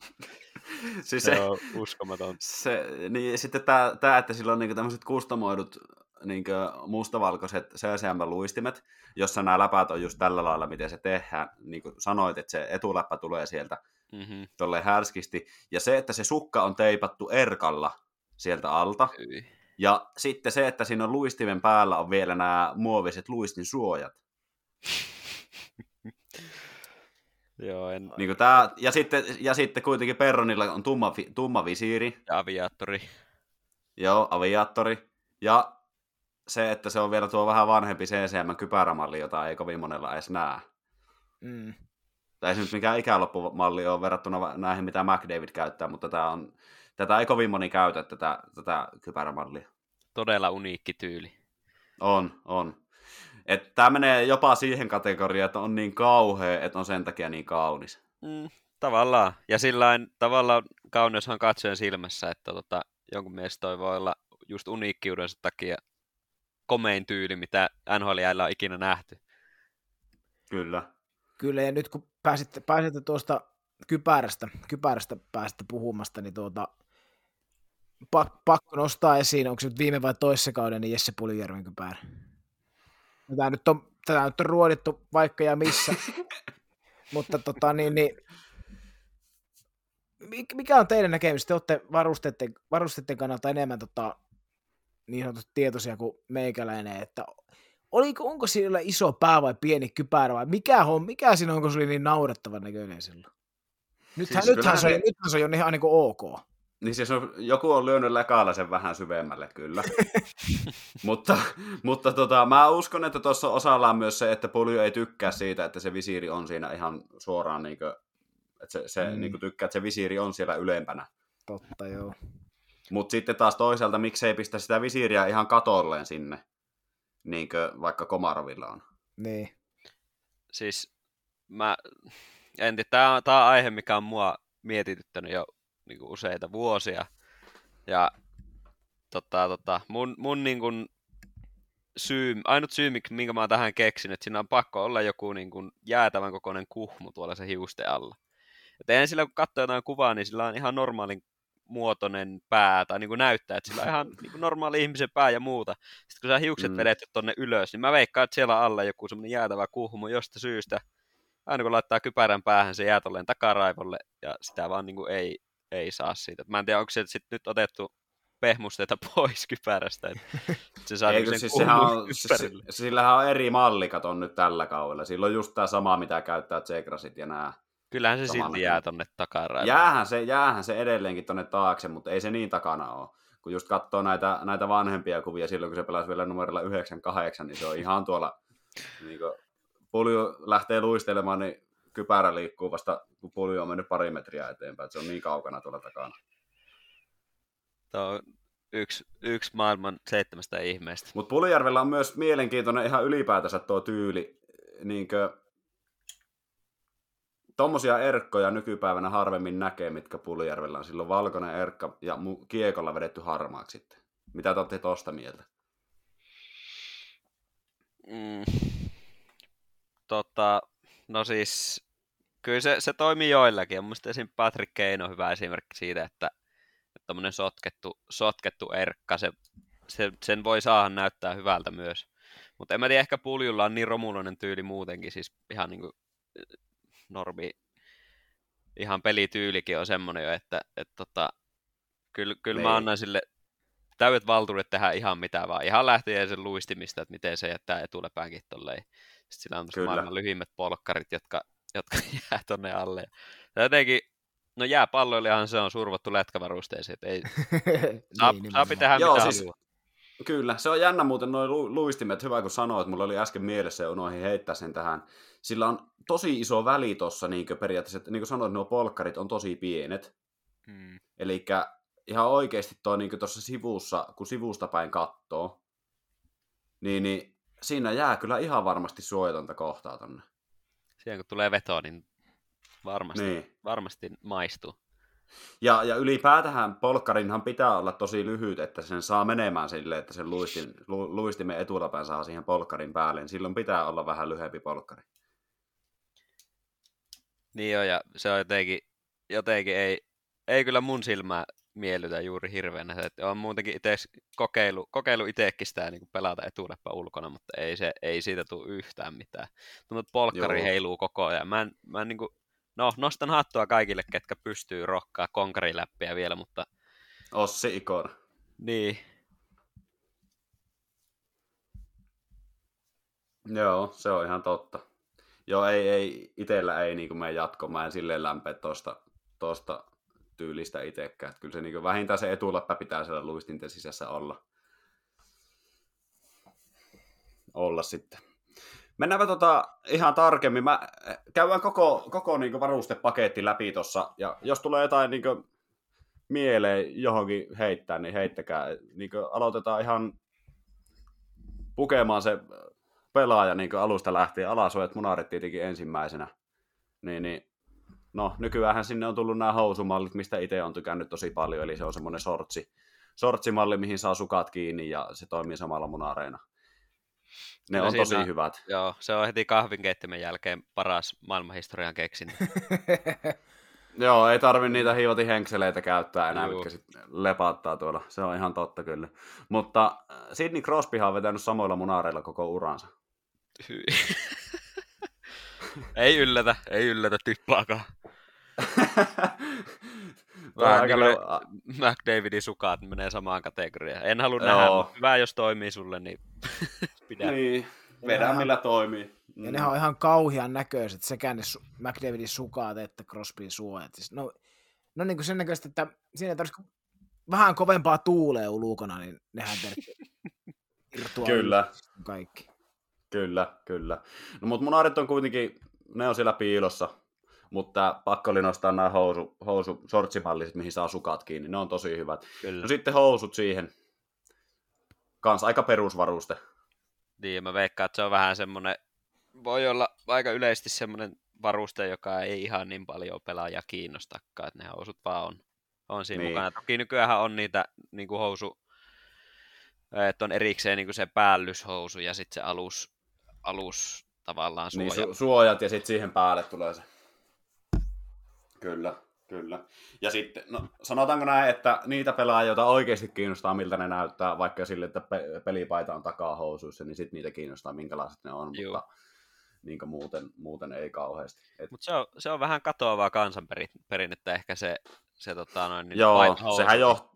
siis se on uskomaton. se, niin sitten tämä, tää, että sillä on niinku tämmöiset kustomoidut niinku mustavalkoiset CCM-luistimet, jossa nämä läpät on just tällä lailla, miten se tehdään. Niin kuin sanoit, että se etuläppä tulee sieltä Mm-hmm. tolleen härskisti. Ja se, että se sukka on teipattu erkalla sieltä alta. Ja sitten se, että siinä on luistimen päällä on vielä nämä muoviset luistin suojat. Joo, en, Niin tää, ja, sitten, ja sitten kuitenkin Perronilla on tumma, tumma visiiri, ja aviaattori. joo, aviaattori. Ja se, että se on vielä tuo vähän vanhempi CCM-kypärämalli, jota ei kovin monella edes näe. Mm. Tai ei se nyt mikään ikäloppumalli ole verrattuna näihin, mitä McDavid käyttää, mutta tää on, tätä ei kovin moni käytä, tätä, tätä kypärämallia. todella uniikki tyyli. On, on. Että tämä menee jopa siihen kategoriaan, että on niin kauhea, että on sen takia niin kaunis. Mm, tavallaan. Ja sillä tavallaan kauneushan katsojen silmässä, että tota, jonkun mielestä toi voi olla just uniikkiudensa takia komein tyyli, mitä NHL on ikinä nähty. Kyllä. Kyllä, ja nyt kun pääsitte, pääsitte tuosta kypärästä, kypärästä pääsitte puhumasta, niin tuota, pak, pakko nostaa esiin, onko se nyt viime vai toissa kauden, niin Jesse Puljärven kypärä. Tämä nyt on, tätä nyt on ruodittu vaikka ja missä, mutta tota niin, niin mikä on teidän näkemys? Te olette varusteiden, varusteiden kannalta enemmän tota, niin sanotusti tietoisia kuin meikäläinen, että oliko, onko sillä iso pää vai pieni kypärä vai mikä, on, mikä siinä on, onko se oli niin naurettavan näköinen silloin? Nythän, siis nythän, se, se, nythän se on jo ihan niin kuin ok. Niin siis on, joku on lyönyt lekalla sen vähän syvemmälle, kyllä. mutta mutta tota, mä uskon, että tuossa osalla on myös se, että Pulju ei tykkää siitä, että se visiiri on siinä ihan suoraan, niin kuin, että se, se mm. niin kuin tykkää, että se visiiri on siellä ylempänä. Totta, joo. Mutta sitten taas toisaalta, miksei pistä sitä visiiriä ihan katolleen sinne, niin kuin vaikka Komarovilla on. Niin. Siis mä, en tiedä, tämä on, tää on aihe, mikä on mua mietityttänyt jo niin kuin useita vuosia. Ja tota, tota, mun, mun niin kuin, syy, ainut syy, minkä mä oon tähän keksin, että siinä on pakko olla joku niin kuin, jäätävän kokoinen kuhmu tuolla se hiuste alla. Et eihän sillä, kun katsoo jotain kuvaa, niin sillä on ihan normaalin muotoinen pää, tai niin kuin näyttää, että sillä on ihan niin kuin normaali ihmisen pää ja muuta. Sitten kun sä hiukset mm. vedet tonne ylös, niin mä veikkaan, että siellä alla joku semmoinen jäätävä kuhmu josta syystä. Aina kun laittaa kypärän päähän, se jää tolleen takaraivolle, ja sitä vaan niin kuin ei, ei saa siitä. Mä en tiedä, onko se sit nyt otettu pehmusteita pois kypärästä. Se saa Eikö, siis sehän on, se, sillähän on eri malli, katon nyt tällä kaudella. Sillä on just tämä sama, mitä käyttää Zegrasit ja nämä. Kyllähän se silti jää tonne takaraivolle. Jäähän se, jäähän se edelleenkin tonne taakse, mutta ei se niin takana ole. Kun just katsoo näitä, näitä vanhempia kuvia silloin, kun se pelasi vielä numerolla 98, niin se on ihan tuolla, niin kuin, pulju lähtee luistelemaan, niin kypärä liikkuu vasta, kun pulju on mennyt pari metriä eteenpäin, että se on niin kaukana tuolla takana. Tuo on yksi, yksi maailman seitsemästä ihmeestä. Mutta Puljärvellä on myös mielenkiintoinen ihan ylipäätänsä tuo tyyli. Niinkö, tommosia erkkoja nykypäivänä harvemmin näkee, mitkä Puljärvellä on. Silloin valkoinen erkka ja kiekolla vedetty harmaaksi sitten. Mitä te olette tosta mieltä? Mm. Tota, no siis, kyllä se, se toimii joillakin. Mun esim. Patrick Kane on hyvä esimerkki siitä, että, että sotkettu, sotkettu erkka, se, se, sen voi saada näyttää hyvältä myös. Mutta en mä tiedä, ehkä puljulla on niin romuloinen tyyli muutenkin, siis ihan niin kuin normi, ihan pelityylikin on semmoinen jo, että, että tota, kyllä, kyllä mä niin. annan sille täydet valtuudet tehdä ihan mitä vaan. Ihan lähtien sen luistimista, että miten se jättää etulepäänkin tolleen. Sitten sillä on maailman lyhimmät polkkarit, jotka, jotka jää tonne alle. Ja jotenkin, no jääpalloilijahan se on survottu lätkävarusteeseen, että ei, saa, niin, saa tehdä Joo, mitä siis, haluaa. Kyllä, se on jännä muuten noin lu- luistimet, hyvä kun sanoit, mulla oli äsken mielessä ja unoihin heittää sen tähän. Sillä on tosi iso väli tuossa niin periaatteessa, että niin kuin sanoit, nuo polkkarit on tosi pienet. Hmm. Eli ihan oikeasti tuo niin tuossa sivussa, kun sivusta päin katsoo, niin, niin siinä jää kyllä ihan varmasti suojatonta kohtaa tonne. Siinä kun tulee veto, niin varmasti, niin. varmasti maistuu. Ja, ja ylipäätähän polkkarinhan pitää olla tosi lyhyt, että sen saa menemään sille, että sen luistin, lu, luistimen etulapään saa siihen polkkarin päälle. Niin silloin pitää olla vähän lyhyempi polkkari. Niin joo, ja se on jotenkin, jotenkin ei, ei kyllä mun silmää miellytä juuri hirveänä. Että on muutenkin itse kokeilu, kokeilu itsekin sitä niin kuin pelata etuleppa ulkona, mutta ei, se, ei siitä tule yhtään mitään. Tuntuu, että polkkari Joo. heiluu koko ajan. Mä en, mä en niin kuin, no, nostan hattua kaikille, ketkä pystyy rokkaa konkariläppiä vielä, mutta... Ossi Ikon. Niin. Joo, se on ihan totta. Joo, ei, ei, itellä ei niin kuin mene jatko, mä en silleen lämpeä tosta, tosta tyylistä itsekään. Kyllä se niin vähintään se etuläppä pitää siellä luistinten sisässä olla. Olla sitten. Mennäänpä tota ihan tarkemmin. Mä käydään koko, koko niin varustepaketti läpi tuossa. Ja jos tulee jotain niin mieleen johonkin heittää, niin heittäkää. Niin aloitetaan ihan pukemaan se pelaaja niin alusta lähtien. Alasuojat munarit tietenkin ensimmäisenä. Niin, niin no nykyään sinne on tullut nämä housumallit, mistä itse on tykännyt tosi paljon, eli se on semmoinen sortsi, sortsimalli, mihin saa sukat kiinni ja se toimii samalla munareina. Ne Kyllä on tosi siinä- hyvät. Joo, se on heti kahvinkeittimen jälkeen paras maailmanhistorian keksintä. Joo, ei tarvi niitä hiivati henkseleitä käyttää enää, Juu. mitkä sitten lepattaa tuolla. Se on ihan totta kyllä. Mutta äh, Sidney Crosbyhan on vetänyt samoilla munareilla koko uransa. Ei yllätä, ei yllätä tippaakaan. Vähän niin kuin McDavidin sukat menee samaan kategoriaan. En halua nähdä, mutta hyvä jos toimii sulle, niin pidä. Niin, vedä millä toimii. Mm. Ja nehän on ihan kauhean näköiset, sekä ne su- McDavidin sukat että Crosbyn suojat. Siis no, no niin kuin sen näköistä, että siinä tarvitsisi vähän kovempaa tuulea ulkona, niin nehän terkki irtoaa Kyllä. kaikki. Kyllä, kyllä. No mutta munarit on kuitenkin, ne on siellä piilossa, mutta pakko oli nostaa nämä housu, housu sortsimalliset, mihin saa sukat kiinni. Ne on tosi hyvät. Kyllä. No sitten housut siihen. Kans aika perusvaruste. Niin, mä veikkaan, että se on vähän semmoinen, voi olla aika yleisesti semmoinen varuste, joka ei ihan niin paljon pelaajia kiinnostakaan, että ne housut vaan on, on siinä niin. mukana. Toki nykyään on niitä niin kuin housu, että on erikseen niin kuin se päällyshousu ja sitten se alus, alus tavallaan suoja. Niin su- suojat ja sitten siihen päälle tulee se. Kyllä, kyllä. Ja sitten, no sanotaanko näin, että niitä pelaajia, joita oikeasti kiinnostaa, miltä ne näyttää, vaikka sille, että pe- pelipaita on takahousuissa, niin sitten niitä kiinnostaa, minkälaiset ne on, Juu. mutta niin muuten, muuten ei kauheasti. Et, Mutta se on, se on vähän katoavaa kansanperinnettä ehkä se, se tota noin, niin joo, sehän, jo,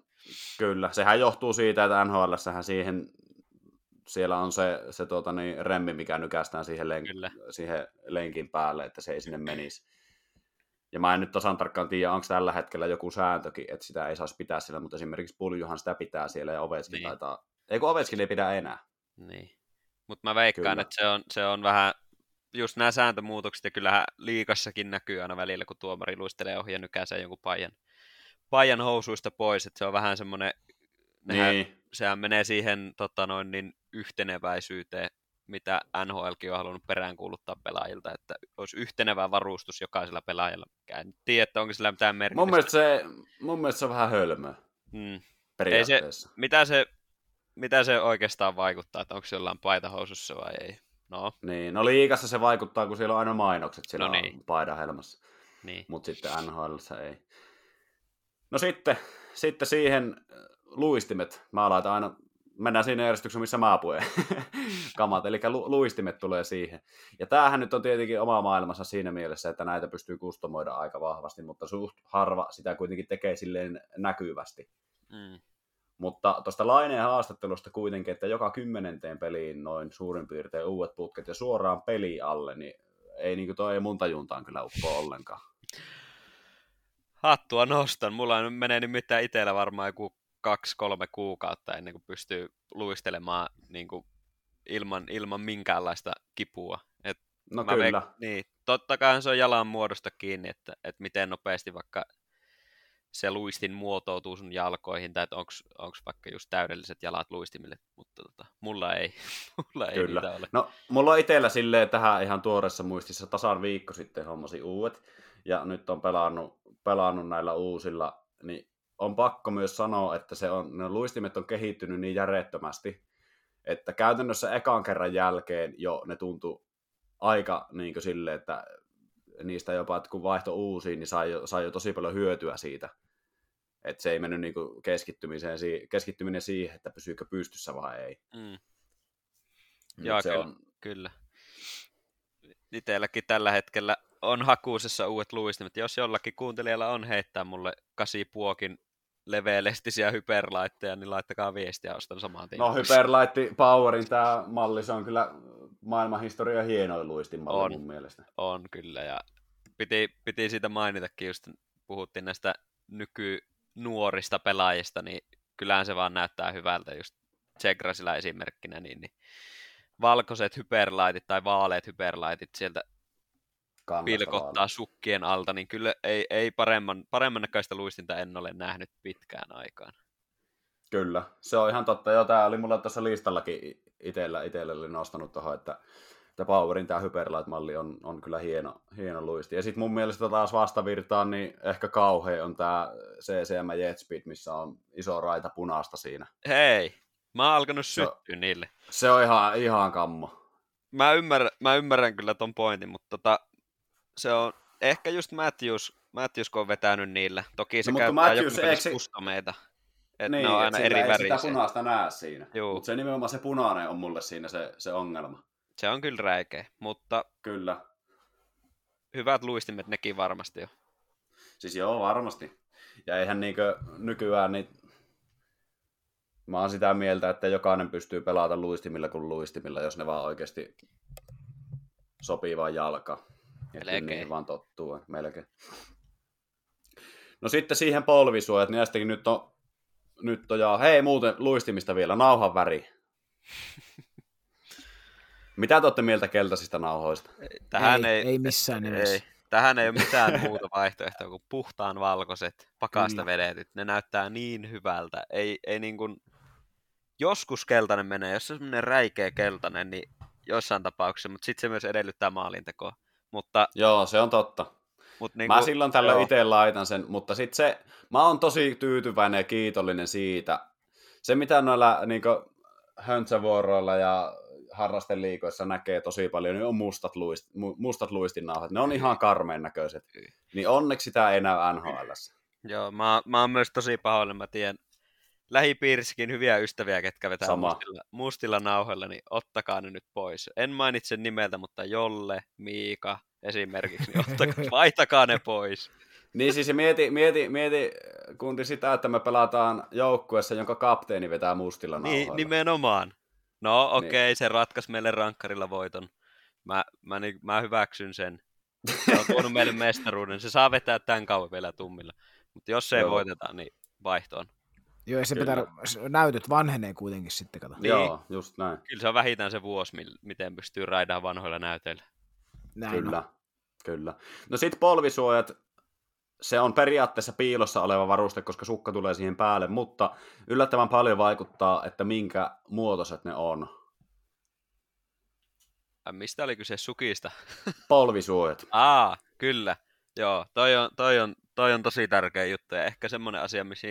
kyllä, sehän johtuu siitä, että NHL siihen siellä on se, se tuota, niin, remmi, mikä nykästään siihen, len- Kyllä. siihen lenkin päälle, että se ei sinne menisi. Ja mä en nyt tasan tarkkaan tiedä, onko tällä hetkellä joku sääntökin, että sitä ei saisi pitää siellä, mutta esimerkiksi Puljuhan sitä pitää siellä ja Ovetskin Niin. taitaa... Ei kun Ovetskin ei pidä enää. Niin. Mutta mä veikkaan, Kyllä. että se on, se on vähän just nämä sääntömuutokset, ja kyllähän liikassakin näkyy aina välillä, kun tuomari luistelee ohi ja nykäisee jonkun paijan, paijan housuista pois, että se on vähän semmoinen, nehän, Niin, sehän menee siihen tota noin, niin yhteneväisyyteen, mitä NHLkin on halunnut peräänkuuluttaa pelaajilta, että olisi yhtenevä varustus jokaisella pelaajalla. En tiedä, että onko sillä mitään merkitystä. mun mielestä, se, mun mielestä se on vähän hölmöä Mm. periaatteessa. Mitä, se, mitä se oikeastaan vaikuttaa, että onko se jollain paitahousussa vai ei? No, Niin, no liikassa se vaikuttaa, kun siellä on aina mainokset siellä No niin. niin. paidan helmassa. niin. mutta sitten NHL ei. No sitten, sitten siihen äh, luistimet. Mä laitan aina, mennään siinä järjestyksessä, missä mä puen kamat, eli lu, luistimet tulee siihen. Ja tämähän nyt on tietenkin oma maailmassa siinä mielessä, että näitä pystyy kustomoida aika vahvasti, mutta suht harva sitä kuitenkin tekee silleen näkyvästi. Mm. Mutta tuosta Laineen haastattelusta kuitenkin, että joka kymmenenteen peliin noin suurin piirtein uudet putket ja suoraan peli alle, niin ei niin toi ei mun tajuntaan kyllä uppoa ollenkaan. Hattua nostan. Mulla nyt menee nimittäin itsellä varmaan joku kaksi-kolme kuukautta ennen kuin pystyy luistelemaan niin kuin ilman, ilman minkäänlaista kipua. Et No mä kyllä. veik- niin, totta kai se on jalan muodosta kiinni, että, että miten nopeasti vaikka se luistin muotoutuu sun jalkoihin, tai että onko vaikka just täydelliset jalat luistimille, mutta tota, mulla ei, mulla ei Kyllä. ole. No, mulla on itsellä silleen tähän ihan tuoreessa muistissa tasan viikko sitten hommasi uudet, ja nyt on pelannut, pelannut näillä uusilla, niin on pakko myös sanoa, että se on, ne luistimet on kehittynyt niin järjettömästi, että käytännössä ekan kerran jälkeen jo ne tuntuu aika niin kuin silleen, että niistä jopa, että kun vaihto uusiin, niin sai jo, sai jo tosi paljon hyötyä siitä. Että se ei mennyt niin kuin keskittymiseen, keskittyminen siihen, että pysyykö pystyssä vai ei. Mm. Joo, se kyllä. on, Kyllä. Itelläkin tällä hetkellä on hakuusessa uudet luistimet. Jos jollakin kuuntelijalla on heittää mulle kasipuokin leveälestisiä hyperlaitteja, niin laittakaa viestiä, ostan saman tien. No Hyperlight Powerin tämä malli, se on kyllä maailman historian hienoin luistinmalli On. mun mielestä. On kyllä, ja piti, piti siitä mainitakin, just puhuttiin näistä nykynuorista pelaajista, niin kyllähän se vaan näyttää hyvältä, just Zegrasilla esimerkkinä, niin, niin valkoiset hyperlaitit tai vaaleat hyperlaitit sieltä Pilkottaa sukkien alta, niin kyllä ei, ei paremman, paremman näköistä luistinta en ole nähnyt pitkään aikaan. Kyllä, se on ihan totta. Joo, tämä oli mulla tuossa listallakin itsellä, itsellä oli nostanut tuohon, että, että Powerin tämä Hyperlight-malli on, on kyllä hieno, hieno luisti. Ja sitten mun mielestä taas vastavirtaan, niin ehkä kauhean on tämä CCM Jet Speed, missä on iso raita punaista siinä. Hei, mä oon alkanut syttyä niille. Se on ihan, ihan kammo. Mä ymmärrän, mä ymmärrän kyllä ton pointin, mutta tota, se on ehkä just Matthews, Matthews kun on vetänyt niillä. Toki se No, käyttää Matthews, joku se- kustomeita. Että niin, ne on et aina eri ei sitä punaista näe siinä. Mutta se nimenomaan se punainen on mulle siinä se, se ongelma. Se on kyllä räikeä, mutta Kyllä. hyvät luistimet nekin varmasti jo. Siis joo, varmasti. Ja eihän niinkö nykyään niin Mä oon sitä mieltä, että jokainen pystyy pelata luistimilla kuin luistimilla, jos ne vaan oikeasti sopii vaan jalka. Melkein. niihin vaan tottuu, melkein. No sitten siihen polvisuojat, niin näistäkin nyt on, nyt on ja hei muuten luistimista vielä, nauhan väri. Mitä te olette mieltä keltaisista nauhoista? Tähän ei, ei, ei missään nimessä. ei, tähän ei ole mitään muuta vaihtoehtoa kuin puhtaan valkoiset, pakasta Mm. vedetyt. Ne näyttää niin hyvältä. Ei, ei niin kuin... Joskus keltainen menee, jos se on semmoinen räikeä keltainen, niin jossain tapauksessa, mutta sitten se myös edellyttää maalintekoa. Mutta, Joo, se on totta. mutta niin Mä kuin, silloin tällöin itse laitan sen, mutta sitten se, mä oon tosi tyytyväinen ja kiitollinen siitä. Se, mitä noilla niin höntsävuoroilla ja harrasteliikoissa näkee tosi paljon, niin on mustat, luist, mu- mustat luistinnauhat. Ne on ihan karmeen näköiset. Niin onneksi sitä ei näy nhl Joo, mä, mä oon myös tosi pahoillani, mä tiedän lähipiirissäkin hyviä ystäviä, ketkä vetää Sama. mustilla, mustilla nauhoilla, niin ottakaa ne nyt pois. En mainitse nimeltä, mutta Jolle, Miika esimerkiksi, niin ottakaa, vaihtakaa ne pois. Niin siis mieti, mieti, mieti kundi sitä, että me pelataan joukkueessa, jonka kapteeni vetää mustilla nauhoilla. Niin, nimenomaan. No okei, okay, Niin. se ratkaisi meille rankkarilla voiton. Mä, mä, niin, mä hyväksyn sen. Se on tuonut meille mestaruuden. Se saa vetää tämän kauan vielä tummilla. Mutta jos ei Joo. voiteta, niin vaihtoon. Joo, ja se Kyllä. pitää, näytöt vanhenee kuitenkin sitten, kato. Niin. Joo, just näin. Kyllä se on vähintään se vuosi, miten pystyy raidaan vanhoilla näytöillä. Näin Kyllä, On. kyllä. No sit polvisuojat, se on periaatteessa piilossa oleva varuste, koska sukka tulee siihen päälle, mutta yllättävän paljon vaikuttaa, että minkä muotoiset ne on. Mistä oli kyse sukista? Polvisuojat. Aa, kyllä. Joo, toi on, toi on, toi on tosi tärkeä juttu ja ehkä semmoinen asia, missä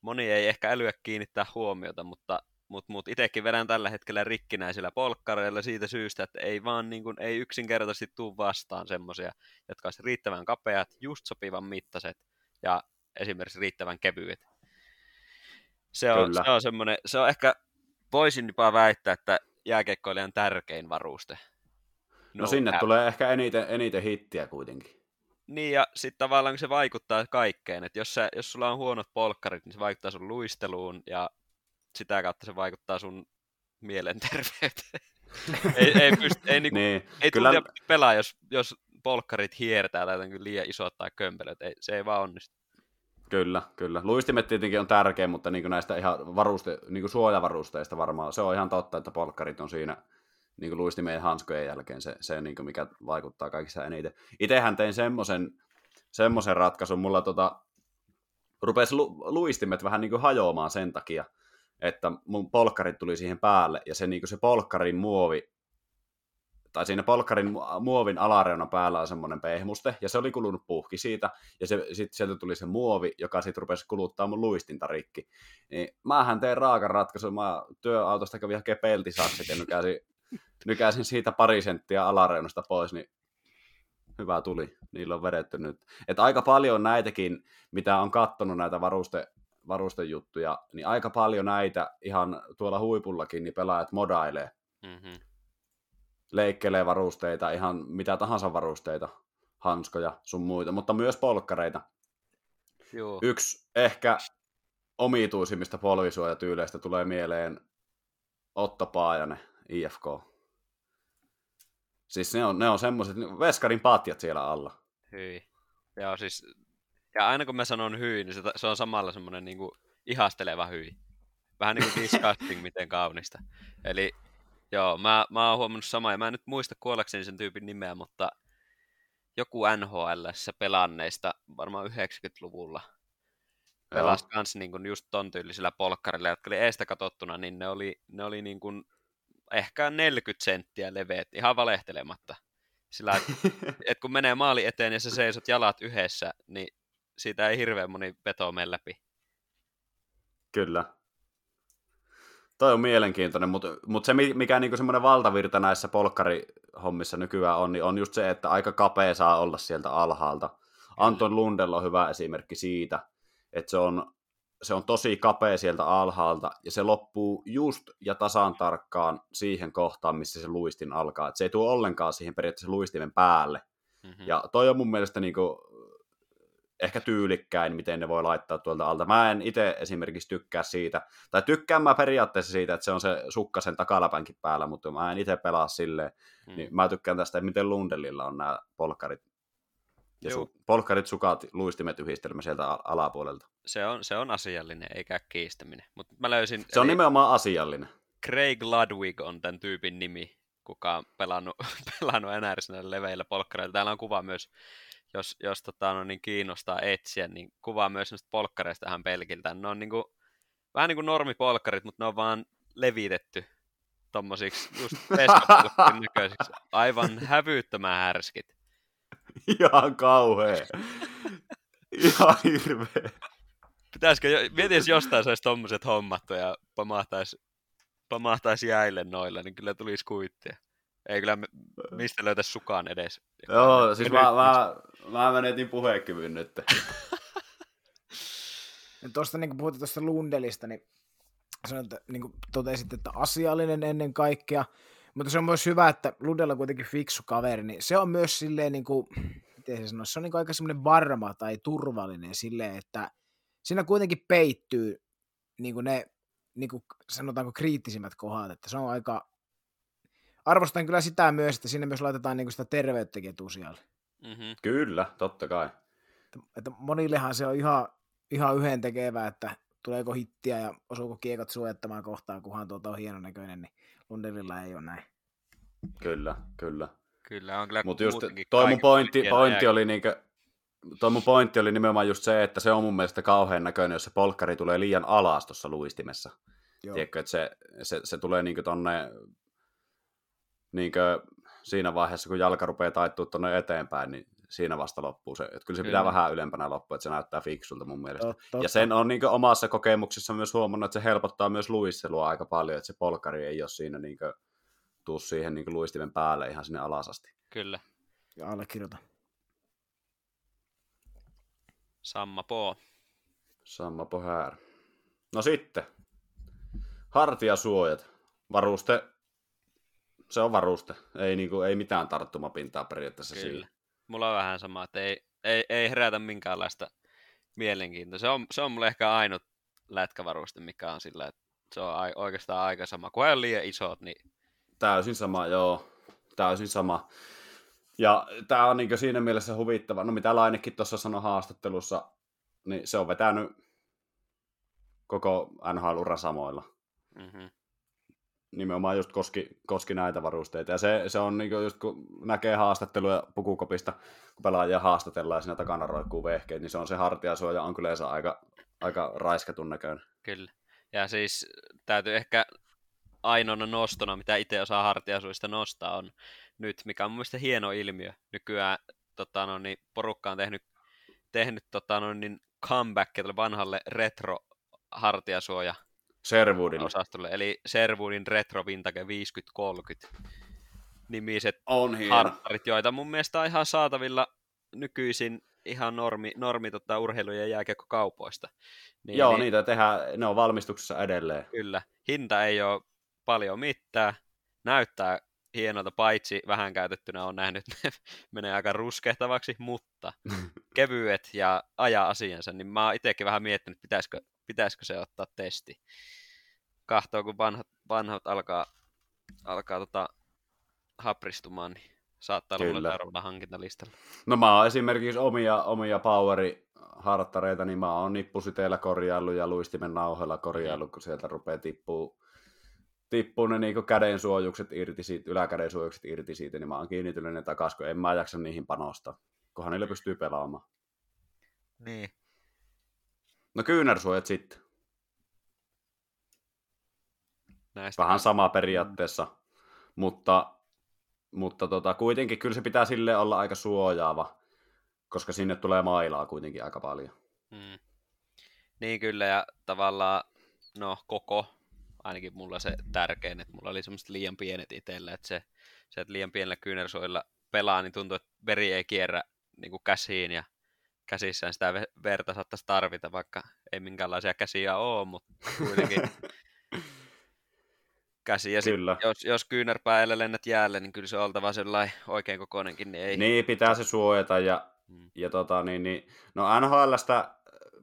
moni ei ehkä älyä kiinnittää huomiota, mutta mut, mut itsekin vedän tällä hetkellä rikkinäisillä polkkareilla siitä syystä, että ei vaan niin kuin, ei yksinkertaisesti tuu vastaan semmoisia, jotka olisi riittävän kapeat, just sopivan mittaiset ja esimerkiksi riittävän kevyet. Se on, Kyllä. se on semmoinen, se on ehkä, voisin jopa väittää, että jääkeikkoilijan tärkein varuste. No, sinne doubt. tulee ehkä eniten, eniten hittiä kuitenkin. Niin, ja sitten tavallaan kun se vaikuttaa kaikkeen, että jos, sä, jos sulla on huonot polkkarit, niin se vaikuttaa sun luisteluun, ja sitä kautta se vaikuttaa sun mielenterveyteen. ei, ei, pyst, ei, niinku, Niin, ei kyllä, tuntia pelaa, jos, jos polkkarit hiertää tai jotenkin liian isot tai kömpelöt. Ei, se ei vaan onnistu. kyllä, kyllä. Luistimet tietenkin on tärkeä, mutta niin näistä ihan varuste, niin suojavarusteista varmaan, se on ihan totta, että polkkarit on siinä niin luistimien hanskojen jälkeen se, se niin mikä vaikuttaa kaikista eniten. Itsehän tein semmoisen semmoisen ratkaisun, mulla tota, rupesi lu, luistimet vähän niin kuin hajoamaan sen takia, että mun polkkarit tuli siihen päälle, ja se, niin kuin se polkkarin muovi, tai siinä polkkarin mu- muovin alareunan päällä on semmoinen pehmuste, ja se oli kulunut puhki siitä, ja se, sit sieltä tuli se muovi, joka sitten rupesi kuluttaa mun luistinta rikki. Niin mähän tein raakan ratkaisun, mä työautosta kävin hakemaan peltisakset, ja nykäsin, nykäsin siitä pari senttiä alareunasta pois, niin hyvä tuli. Niillä on vedetty nyt. Että aika paljon näitäkin, mitä on kattonut näitä varuste, varustejuttuja, niin aika paljon näitä ihan tuolla huipullakin, niin pelaajat modailee. Mm-hmm. Leikkelee varusteita, ihan mitä tahansa varusteita, hanskoja, sun muita, mutta myös polkkareita. Joo. Yksi ehkä omituisimmista polvisuojatyyleistä tulee mieleen Otto Paajanen, IFK. Siis ne on, ne on semmoiset, veskarin patjat siellä alla. Hyi. Joo, siis, ja aina kun mä sanon hyi, niin se, se on samalla semmoinen niin kuin ihasteleva hyi. Vähän niin kuin disgusting, miten kaunista. Eli joo, mä, mä oon huomannut samaa, ja mä en nyt muista kuollakseni sen tyypin nimeä, mutta joku NHLssä pelanneista varmaan 90-luvulla pelasi kans niin kuin just ton tyylisillä polkkarilla, jotka oli eestä katsottuna, niin ne oli, ne oli niin kuin ehkä 40 senttiä leveät, ihan valehtelematta. Sillä, että et kun menee maali eteen ja sä seisot jalat yhdessä, niin siitä ei hirveän moni veto mene läpi. Kyllä. Toi on mielenkiintoinen, mutta, mutta se mikä niinku semmoinen valtavirta näissä polkkarihommissa nykyään on, niin on just se, että aika kapea saa olla sieltä alhaalta. Anton Lundell on hyvä esimerkki siitä, että se on, se on tosi kapea sieltä alhaalta, ja se loppuu just ja tasan tarkkaan siihen kohtaan, missä se luistin alkaa. Et se ei tule ollenkaan siihen periaatteessa luistimen päälle. Mm-hmm. Ja toi on mun mielestä niinku, ehkä tyylikkäin, miten ne voi laittaa tuolta alta. Mä en itse esimerkiksi tykkää siitä, tai tykkään mä periaatteessa siitä, että se on se sukka sen takalapäänkin päällä, mutta mä en itse pelaa silleen, mm. niin mä tykkään tästä, että miten Lundellilla on nämä polkkarit ja su- polkkarit, sukat, luistimet yhdistelmä sieltä alapuolelta. Se on, se on asiallinen, eikä kiistäminen. Mut mä löysin, se on eli... nimenomaan asiallinen. Craig Ludwig on tämän tyypin nimi, kuka on pelannut, pelannut enää leveillä polkkareilla. Täällä on kuva myös, jos, jos tota, no, niin kiinnostaa etsiä, niin kuvaa myös näistä polkkareista tähän pelkiltä. Ne on niin kuin, vähän niin kuin normipolkkarit, mutta ne on vaan levitetty tommosiksi just näköisiksi. Aivan hävyttömän härskit. Ihan kauhea. Ihan hirveä. Pitäisikö, mietin, jos jostain saisi tommoset hommattu ja pamahtaisi, pamahtaisi jäille noilla, niin kyllä tulisi kuittia. Ei kyllä mistä löytäisi sukaan edes. Joo, siis mä, mä, mä menetin puheenkyvyn nyt. Tuosta niin puhutaan tuosta Lundelista, niin sanoin, että niin kuin totesit, että asiallinen ennen kaikkea, mutta se on myös hyvä, että Ludella on kuitenkin fiksu kaveri, niin se on myös silleen, niin kuin, miten se sanoisi, se on niin kuin aika semmoinen varma tai turvallinen silleen, että siinä kuitenkin peittyy niin kuin ne, niin kuin sanotaanko kriittisimmät kohdat, että se on aika, arvostan kyllä sitä myös, että sinne myös laitetaan niin kuin sitä terveyttäkin etusijalle. Mm-hmm. Kyllä, totta kai. Että, että monillehan se on ihan, ihan yhden tekevää, että tuleeko hittiä ja osuuko kiekot suojattamaan kohtaan, kunhan tuota on hienon näköinen, niin Lundelilla ei ole näin. Kyllä, kyllä. Kyllä, on kyllä Mutta just toi mun pointti, pointti oli niinkö, toi mun pointti oli nimenomaan just se, että se on mun mielestä kauhean näköinen, jos se polkkari tulee liian alas tuossa luistimessa. Joo. Tiedätkö, että se, se, se tulee niinkö tonne niinkö siinä vaiheessa, kun jalka rupeaa taittua tuonne eteenpäin, niin siinä vasta loppuu se. Että kyllä se kyllä. pitää vähän ylempänä loppua, että se näyttää fiksulta mun mielestä. Totta. Ja sen on niin omassa kokemuksessa myös huomannut, että se helpottaa myös luistelua aika paljon, että se polkari ei ole siinä niin kuin, tuu siihen niin luistimen päälle ihan sinne alasasti. Kyllä. Ja allekirjoita. Samma po. Samma po här. No sitten. Hartiasuojat. Varuste. Se on varuste. Ei, niinku, ei mitään tarttumapintaa periaatteessa Kyllä. siinä mulla on vähän sama, että ei, ei, ei herätä minkäänlaista mielenkiintoa. Se on, se on mulle ehkä ainut lätkävaruste, mikä on sillä, että se on oikeastaan aika sama. Kun on liian isot, niin... Täysin sama, joo. Täysin sama. Ja tämä on niin siinä mielessä huvittava. No mitä Lainekin tuossa sanoi haastattelussa, niin se on vetänyt koko NHL-ura samoilla. Mm-hmm nimenomaan just koski, koski näitä varusteita. Ja se, se on niin just kun näkee haastatteluja pukukopista, kun pelaajia haastatellaan ja siinä takana roikkuu vehkeet, niin se on se hartiasuoja on kyllä aika, aika raiskatun näköinen. Kyllä. Ja siis täytyy ehkä ainoana nostona, mitä itse osaa hartiasuista nostaa, on nyt, mikä on mun mielestä hieno ilmiö. Nykyään tota, no, niin porukka on tehnyt, tehnyt tota, no, niin comeback vanhalle retro hartiasuoja Sherwoodin. osastolle, eli Sherwoodin Retro Vintage 5030 nimiset on harttarit, joita mun mielestä on ihan saatavilla nykyisin ihan normi, normi tota, urheilu- ja jääkiekkokaupoista. Niin, Joo, niin, niitä tehdään, ne on valmistuksessa edelleen. Kyllä. Hinta ei ole paljon mitään, näyttää hienolta, paitsi vähän käytettynä on nähnyt, ne menee aika ruskehtavaksi, mutta kevyet ja ajaa asiansa, niin mä oon itsekin vähän miettinyt, pitäisikö, pitäisikö se ottaa testi. Kahtoa, kun vanhat, vanhat alkaa, alkaa tota, hapristumaan, niin saattaa olla arvolla hankintalistalla. No mä oon esimerkiksi omia, omia poweri harttareita, niin mä oon nippusiteillä korjaillut ja luistimen nauhoilla korjaillut, kun sieltä rupeaa tippuu tippuu ne niinku käden suojukset irti siitä, yläkäden suojukset irti siitä, niin mä oon kiinnitynyt ne takas, kun en mä jaksa niihin panostaa. Kunhan niillä pystyy pelaamaan. Niin. No kyynärsuojat sitten. Näistä Vähän sama periaatteessa, mutta, mutta tota, kuitenkin kyllä se pitää sille olla aika suojaava, koska sinne tulee mailaa kuitenkin aika paljon. Mm. Niin kyllä, ja tavallaan, no koko, ainakin mulla se tärkein, että mulla oli semmoiset liian pienet itsellä, että se, se että liian pienellä kyynärsuojilla pelaa, niin tuntuu, että veri ei kierrä niin kuin käsiin, ja käsissään sitä ve- verta saattaisi tarvita, vaikka ei minkäänlaisia käsiä ole, mutta kuitenkin käsi. Ja sit, Kyllä. jos, jos kyynärpäällä lennät jäälle, niin kyllä se on oltava sellainen oikein kokoinenkin, niin ei. Niin, pitää se suojata ja, Mm. ja tota, niin, niin, no NHLstä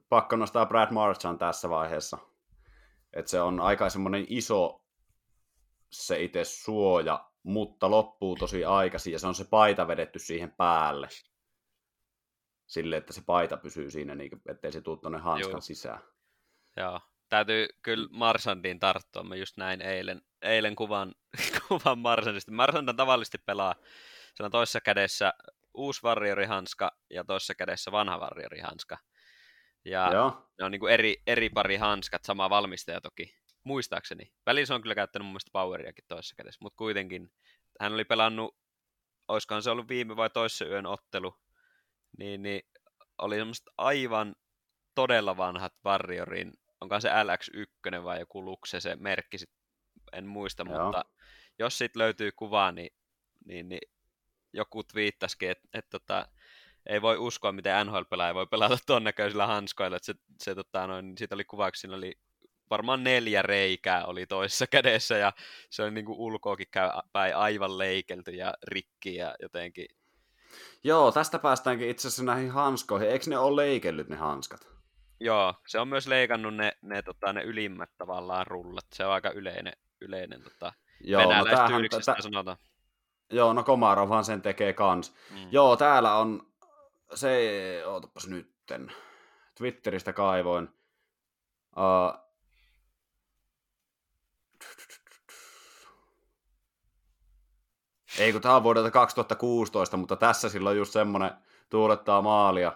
pakko nostaa Brad Marchand tässä vaiheessa. Että se on aika semmoinen iso se itse suoja, mutta loppuu tosi aikaisin ja se on se paita vedetty siihen päälle. Sille, että se paita pysyy siinä, niin, ettei se tuu tuonne hanskan Joo. sisään. Joo, täytyy kyllä Marsandiin tarttua. Mä just näin eilen, eilen kuvan, kuvan Marsandista. Marsand tavallisesti pelaa, se on toisessa kädessä uusi varjorihanska ja toisessa kädessä vanha varjorihanska. Ja Joo, ne on niin kuin eri, eri pari hanskat, sama valmistaja toki, muistaakseni. Välissä on kyllä käyttänyt mun mielestä Poweriakin toisessa kädessä, mutta kuitenkin hän oli pelannut, olisikohan se ollut viime vai toissa yön ottelu, niin, niin oli semmoista aivan todella vanhat Warriorin, onkaan se LX1 vai joku Luxe se merkki, sit, en muista, Joo. mutta jos siitä löytyy kuva, niin, niin, niin joku twiittasikin, että et, tota, ei voi uskoa, miten NHL-pelaaja voi pelata ton näköisillä hanskoilla. Että se, se, tota, noin, siitä oli kuvaksi, siinä oli varmaan neljä reikää oli toisessa kädessä ja se oli niinku ulkoakin käy päin aivan leikelty ja rikki ja jotenkin. Joo, tästä päästäänkin itse asiassa näihin hanskoihin. Eikö ne ole leikellyt ne hanskat? Joo, se on myös leikannut ne, ne, tota, ne ylimmät tavallaan rullat. Se on aika yleinen, yleinen tota, Joo, no tämähän, venäläistyyliksessä tä, sitä sanotaan. joo, no Komarovhan sen tekee kans. Mm. Joo, täällä on se, ootapas nytten, Twitteristä kaivoin. Uh, ei kun tää on vuodelta 2016, mutta tässä silloin just semmonen tuulettaa maalia.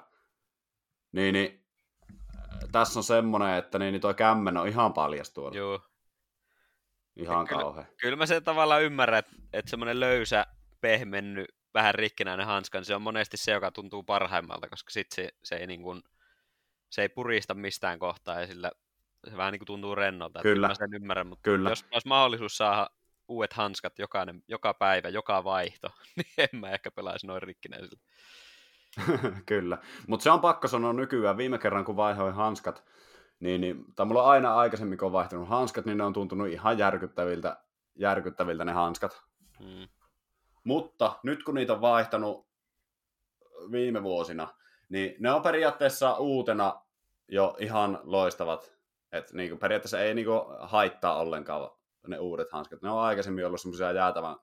Niin, niin tässä on semmonen, että niin, niin toi kämmen on ihan paljas tuolla. Joo. Ihan kyllä- kauhea. Kyllä mä sen tavallaan ymmärrän, että, että semmoinen löysä, pehmennyt, vähän rikkinäinen hanska, niin se on monesti se, joka tuntuu parhaimmalta, koska sit se, se, ei, niin kuin, se ei purista mistään kohtaa ja sillä se vähän niin kuin tuntuu rennolta. että Kyllä. Mä sen ymmärrän, mutta Kyllä. jos olisi mahdollisuus saada uudet hanskat jokainen, joka päivä, joka vaihto, niin en mä ehkä pelaisi noin rikkinäisillä. Kyllä, mutta se on pakko sanoa nykyään. Viime kerran kun vaihoin hanskat, niin, niin tai mulla on aina aikaisemmin kun on vaihtanut hanskat, niin ne on tuntunut ihan järkyttäviltä, järkyttäviltä ne hanskat. Mm. Mutta nyt kun niitä on vaihtanut viime vuosina, niin ne on periaatteessa uutena jo ihan loistavat. Et niinku periaatteessa ei niinku haittaa ollenkaan ne uudet hanskat. Ne on aikaisemmin ollut semmoisia jäätävän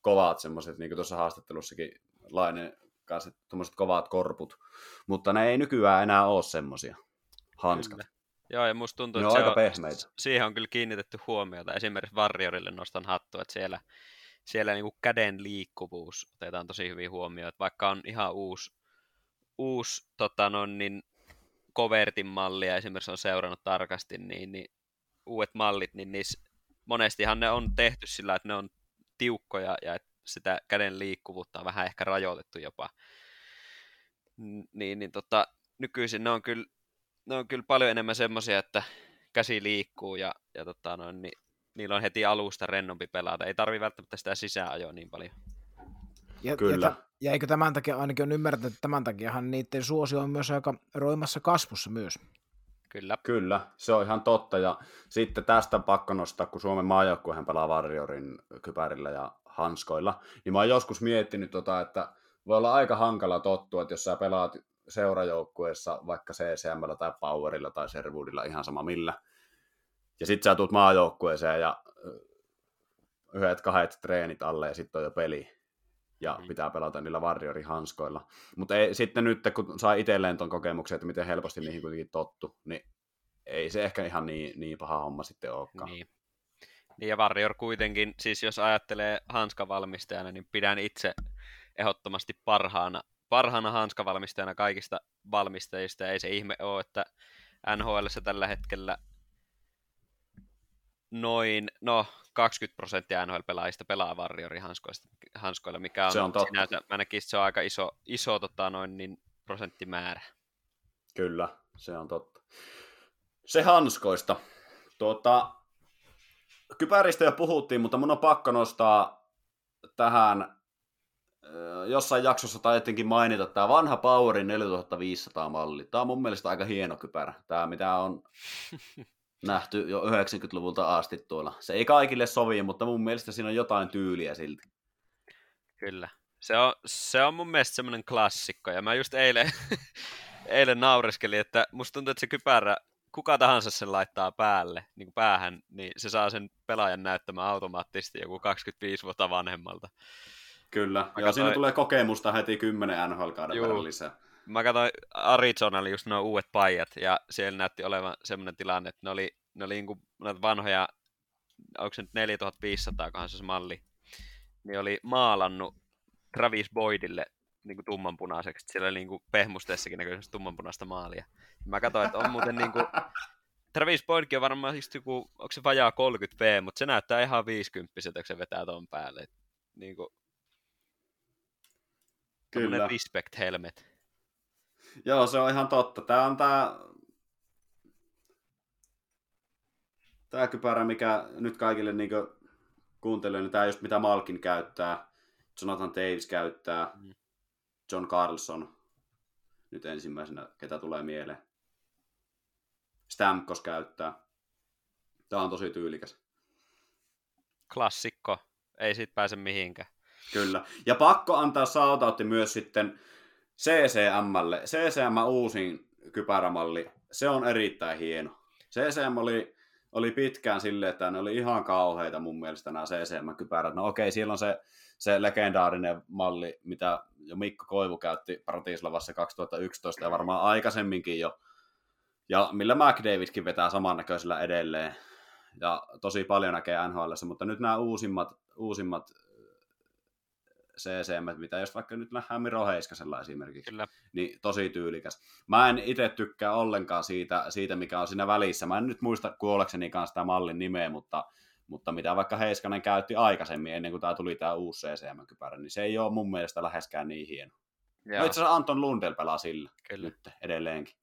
kovat semmoiset, niin kuin tuossa haastattelussakin Lainen kanssa, tuommoiset kovat korput. Mutta ne ei nykyään enää ole semmoisia hanskat. Kyllä. Joo, ja musta tuntuu, Ne että on se aika on, pehmeitä. siihen on kyllä kiinnitetty huomiota. Esimerkiksi Warriorille nostan hattua, että siellä, siellä niinku käden liikkuvuus otetaan tosi hyvin huomioon. Että vaikka on ihan uusi, uusi tota no, niin Covertin mallia esimerkiksi on seurannut tarkasti, niin, niin uudet mallit, niin niissä monestihan ne on tehty sillä, että ne on tiukkoja ja että sitä käden liikkuvuutta on vähän ehkä rajoitettu jopa. Niin, niin tota, nykyisin ne on kyllä, ne on kyllä paljon enemmän semmoisia, että käsi liikkuu ja, ja tota noin, niin niillä on heti alusta rennompi pelata. Ei tarvi välttämättä sitä sisäänajoa niin paljon. Ja, Kyllä. Ja, ja eikö tämän takia, ainakin on ymmärtänyt, että tämän takiahan niiden suosio on myös aika roimassa kasvussa myös. Kyllä. Kyllä, se on ihan totta. Ja sitten tästä pakko nostaa, kun Suomen maajoukkuehan pelaa Warriorin kypärillä ja hanskoilla, niin mä oon joskus miettinyt, tota, että voi olla aika hankala tottua, että jos sä pelaat seurajoukkueessa vaikka CCMllä tai Powerilla tai Servoodilla, ihan sama millä, ja sit sä tuut maajoukkueeseen ja yhdet kahdet treenit alle ja sitten on jo peli, ja Mhm. pitää pelata niillä Warriorin hanskoilla. Mutta ei, sitten nyt, kun saa itselleen ton kokemuksen, että miten helposti niihin kuitenkin tottu, niin ei se ehkä ihan niin, niin paha homma sitten olekaan. Niin. Niin ja Warrior kuitenkin, siis jos ajattelee hanskavalmistajana, niin pidän itse ehdottomasti parhaana, parhaana hanskavalmistajana kaikista valmistajista. Ei se ihme ole, että NHL tällä hetkellä noin, no 20 prosenttia NHL-pelaajista pelaa Warriorin hanskoilla, mikä on, Se on totta. sinänsä, mä näkisin, että se on aika iso, iso tota, noin, niin, prosenttimäärä. Kyllä, se on totta. Se hanskoista. Tuota, kypäristä jo puhuttiin, mutta mun on pakko nostaa tähän jossain jaksossa taidettiinkin mainita tämä vanha Powerin 4500 malli. Tämä on mun mielestä aika hieno kypärä. Tämä mitä on nähty jo 90-luvulta asti tuolla. Se ei kaikille sovi, mutta mun mielestä siinä on jotain tyyliä silti. Kyllä. Se on, se on mun mielestä semmoinen klassikko, ja mä just eilen, eilen naureskelin, että musta tuntuu, että se kypärä, kuka tahansa sen laittaa päälle, niin kuin päähän, niin se saa sen pelaajan näyttämään automaattisesti joku 25 vuotta vanhemmalta. Kyllä, ja siinä tulee kokemusta heti 10 NHL-kauden lisää. Mä katsoin Arizonalla just nuo uudet pajat, ja siellä näytti olevan semmoinen tilanne, että ne oli, ne oli niinku noita vanhoja, onko se nyt 4500, kohan se se malli, niin oli maalannut Travis Boydille niinku tummanpunaiseksi. Siellä oli niinku pehmusteessakin näkyy semmoista tummanpunaista maalia. Mä katsoin, että on muuten niinku... Travis Boydkin on varmaan just joku, onko se vajaa 30 V, mutta se näyttää ihan 50 kun se vetää ton päälle. Et Niinku, Kyllä. Kyllä. respect helmet. Joo, se on ihan totta. Tämä on tämä... Tämä kypärä, mikä nyt kaikille niin kuuntelijoille, niin tämä just mitä Malkin käyttää, Jonathan Davis käyttää, Mm. John Carlson nyt ensimmäisenä, ketä tulee mieleen. Stamkos käyttää. Tämä on tosi tyylikäs. Klassikko. Ei siitä pääse mihinkään. Kyllä. Ja pakko antaa shoutoutti myös sitten CCMlle. CCM uusin kypärämalli, se on erittäin hieno. CCM oli, oli pitkään silleen, että ne oli ihan kauheita mun mielestä nämä CCM-kypärät. No okei, siellä on se, se legendaarinen malli, mitä jo Mikko Koivu käytti Bratislavassa 2011 ja varmaan aikaisemminkin jo. Ja millä McDavidkin vetää samannäköisellä edelleen. Ja tosi paljon näkee NHL, mutta nyt nämä uusimmat, uusimmat CCM, mitä jos vaikka nyt nähdään Miro Heiskasella esimerkiksi, Kyllä. niin tosi tyylikäs. Mä en itse tykkää ollenkaan siitä, siitä, mikä on siinä välissä. Mä en nyt muista kuollekseni kanssa sitä mallin nimeä, mutta, mutta mitä vaikka Heiskanen käytti aikaisemmin, ennen kuin tämä tuli tämä uusi CCM-kypärä, niin se ei ole mun mielestä läheskään niin hieno. Joo, No itse asiassa Anton Lundell pelaa sillä kyllä. nyt edelleenkin.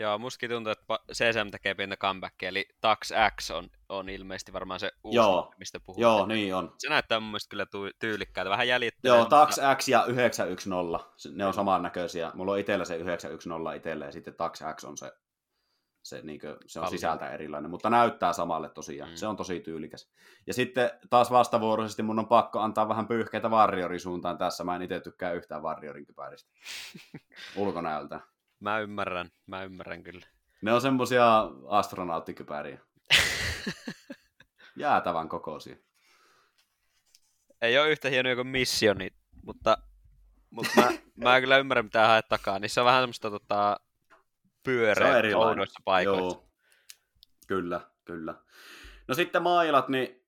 Joo, mustakin tuntuu, että CSM tekee pientä comebackia, eli Tax X on, on ilmeisesti varmaan se uusi, Joo. mistä puhutaan. Joo, niin on. Se näyttää mun mielestä kyllä tyylikkäältä, vähän jäljittelee. Joo, mutta- Tax X ja 910, se- ne on samannäköisiä. Mulla on itsellä se 910 itsellä ja sitten Tax X on se, se, niinkö, se on Kalli. sisältä erilainen, mutta näyttää samalle tosiaan. Mm. Se on tosi tyylikäs. Ja sitten taas vastavuoroisesti mun on pakko antaa vähän pyyhkeitä Warriorin suuntaan tässä. Mä en itse tykkää yhtään Warriorin kypäristä ulkonäöltä. Mä ymmärrän, mä ymmärrän kyllä. Ne on semmosia astronauttikypäriä. Jäätävän kokoisia. Ei ole yhtä hienoja kuin missioni, mutta, mutta mä, mä kyllä ymmärrän mitä haet takaa. Niissä on vähän semmoista tota, Se pyöreä erilainen. oudoissa paikoissa. Joo. Kyllä, kyllä. No sitten mailat, niin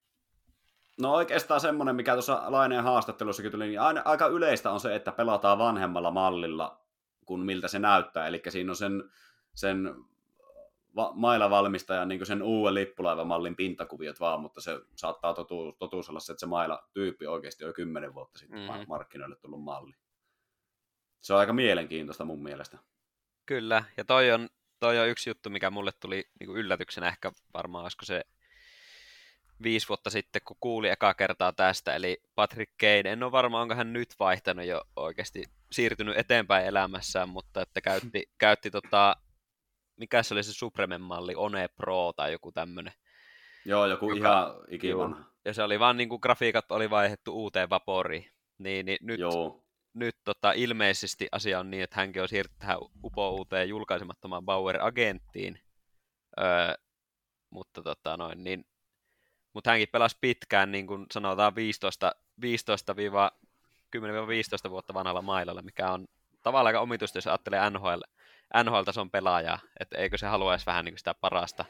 no oikeastaan semmoinen, mikä tuossa Laineen haastattelussakin tuli, niin aina, aika yleistä on se, että pelataan vanhemmalla mallilla kuin miltä se näyttää. Eli siinä on sen, sen va- mailavalmistajan niin sen uuden lippulaivamallin pintakuviot vaan, mutta se saattaa totu, totuus olla se, että se maila-tyyppi oikeasti on jo kymmenen vuotta sitten Mhm. mm. markkinoille tullut malli. Se on aika mielenkiintoista mun mielestä. Kyllä, ja toi on, toi on yksi juttu, mikä mulle tuli niin kuin yllätyksenä ehkä varmaan, olisiko se viisi vuotta sitten, kun kuuli eka kertaa tästä, eli Patrick Kane, en ole varma, onko hän nyt vaihtanut jo oikeasti, siirtynyt eteenpäin elämässään, mutta että käytti, käytti tota, mikä se oli se Supremen-malli, One Pro tai joku tämmönen. Joo, joku Joka- ihan ikivanha. Ja se oli vaan niin kuin grafiikat oli vaihdettu uuteen vaporiin. Niin, niin nyt, Joo. nyt tota, ilmeisesti asia on niin, että hänkin on siirtynyt tähän upouuteen julkaisemattomaan Bauer-agenttiin. Öö, mutta tota noin, niin, mutta hänkin pelasi pitkään, niin kuin sanotaan 15, 15 10-15 vuotta vanhalla mailalla, mikä on tavallaan aika omituista, jos ajattelee NHL, NHL-tason pelaajaa, että eikö se haluaisi vähän niin sitä parasta,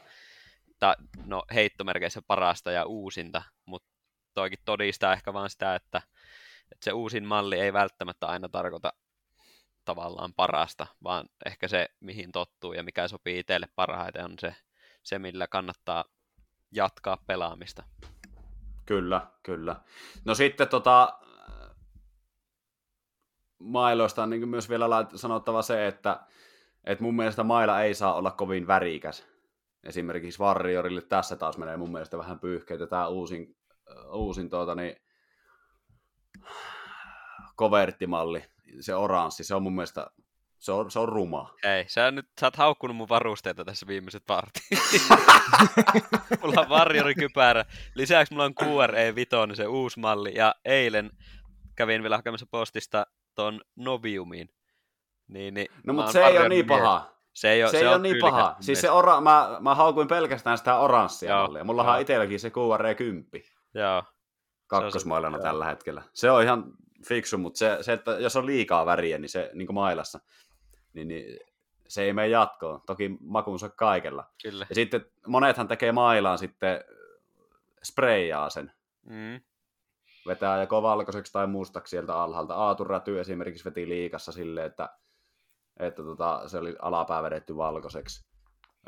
ta, no, heittomerkeissä parasta ja uusinta, mutta toikin todistaa ehkä vaan sitä, että, että se uusin malli ei välttämättä aina tarkoita tavallaan parasta, vaan ehkä se, mihin tottuu ja mikä sopii itselle parhaiten, on se, se millä kannattaa jatkaa pelaamista. Kyllä, kyllä. No sitten tota, mailoista on niin myös vielä sanottava se, että, että mun mielestä maila ei saa olla kovin värikäs. Esimerkiksi Warriorille tässä taas menee mun mielestä vähän pyyhkeitä. Tämä uusin, uusin tuota, niin, koverttimalli, se oranssi, se on mun mielestä se on, se on ruma. Ei, sä, nyt, sä oot haukkunut mun varusteita tässä viimeiset partit. mulla on varjorikypärä. Lisäksi mulla on QRE5, se uusi malli. Ja eilen kävin vielä hakemassa postista ton Noviumin. Niin, niin, no mutta se ei ole niin paha. Se ei ole, se, se ei ole niin paha. Siis se ora, mä, mä haukuin pelkästään sitä oranssia Joo. mallia. Mulla on itselläkin se QRE10. Joo. Kakkosmailana tällä hetkellä. Se on ihan fiksu, mutta se, se, että jos on liikaa väriä, niin se niin kuin mailassa, niin, niin se ei mene jatkoon. Toki makuunsa kaikella. Kyllä. Ja sitten monethan tekee mailaan sitten sprayjaa sen. Mm. Vetää joko valkoiseksi tai mustaksi sieltä alhaalta. Aatu Räty esimerkiksi veti liikassa silleen, että, että tota, se oli alapää vedetty valkoiseksi.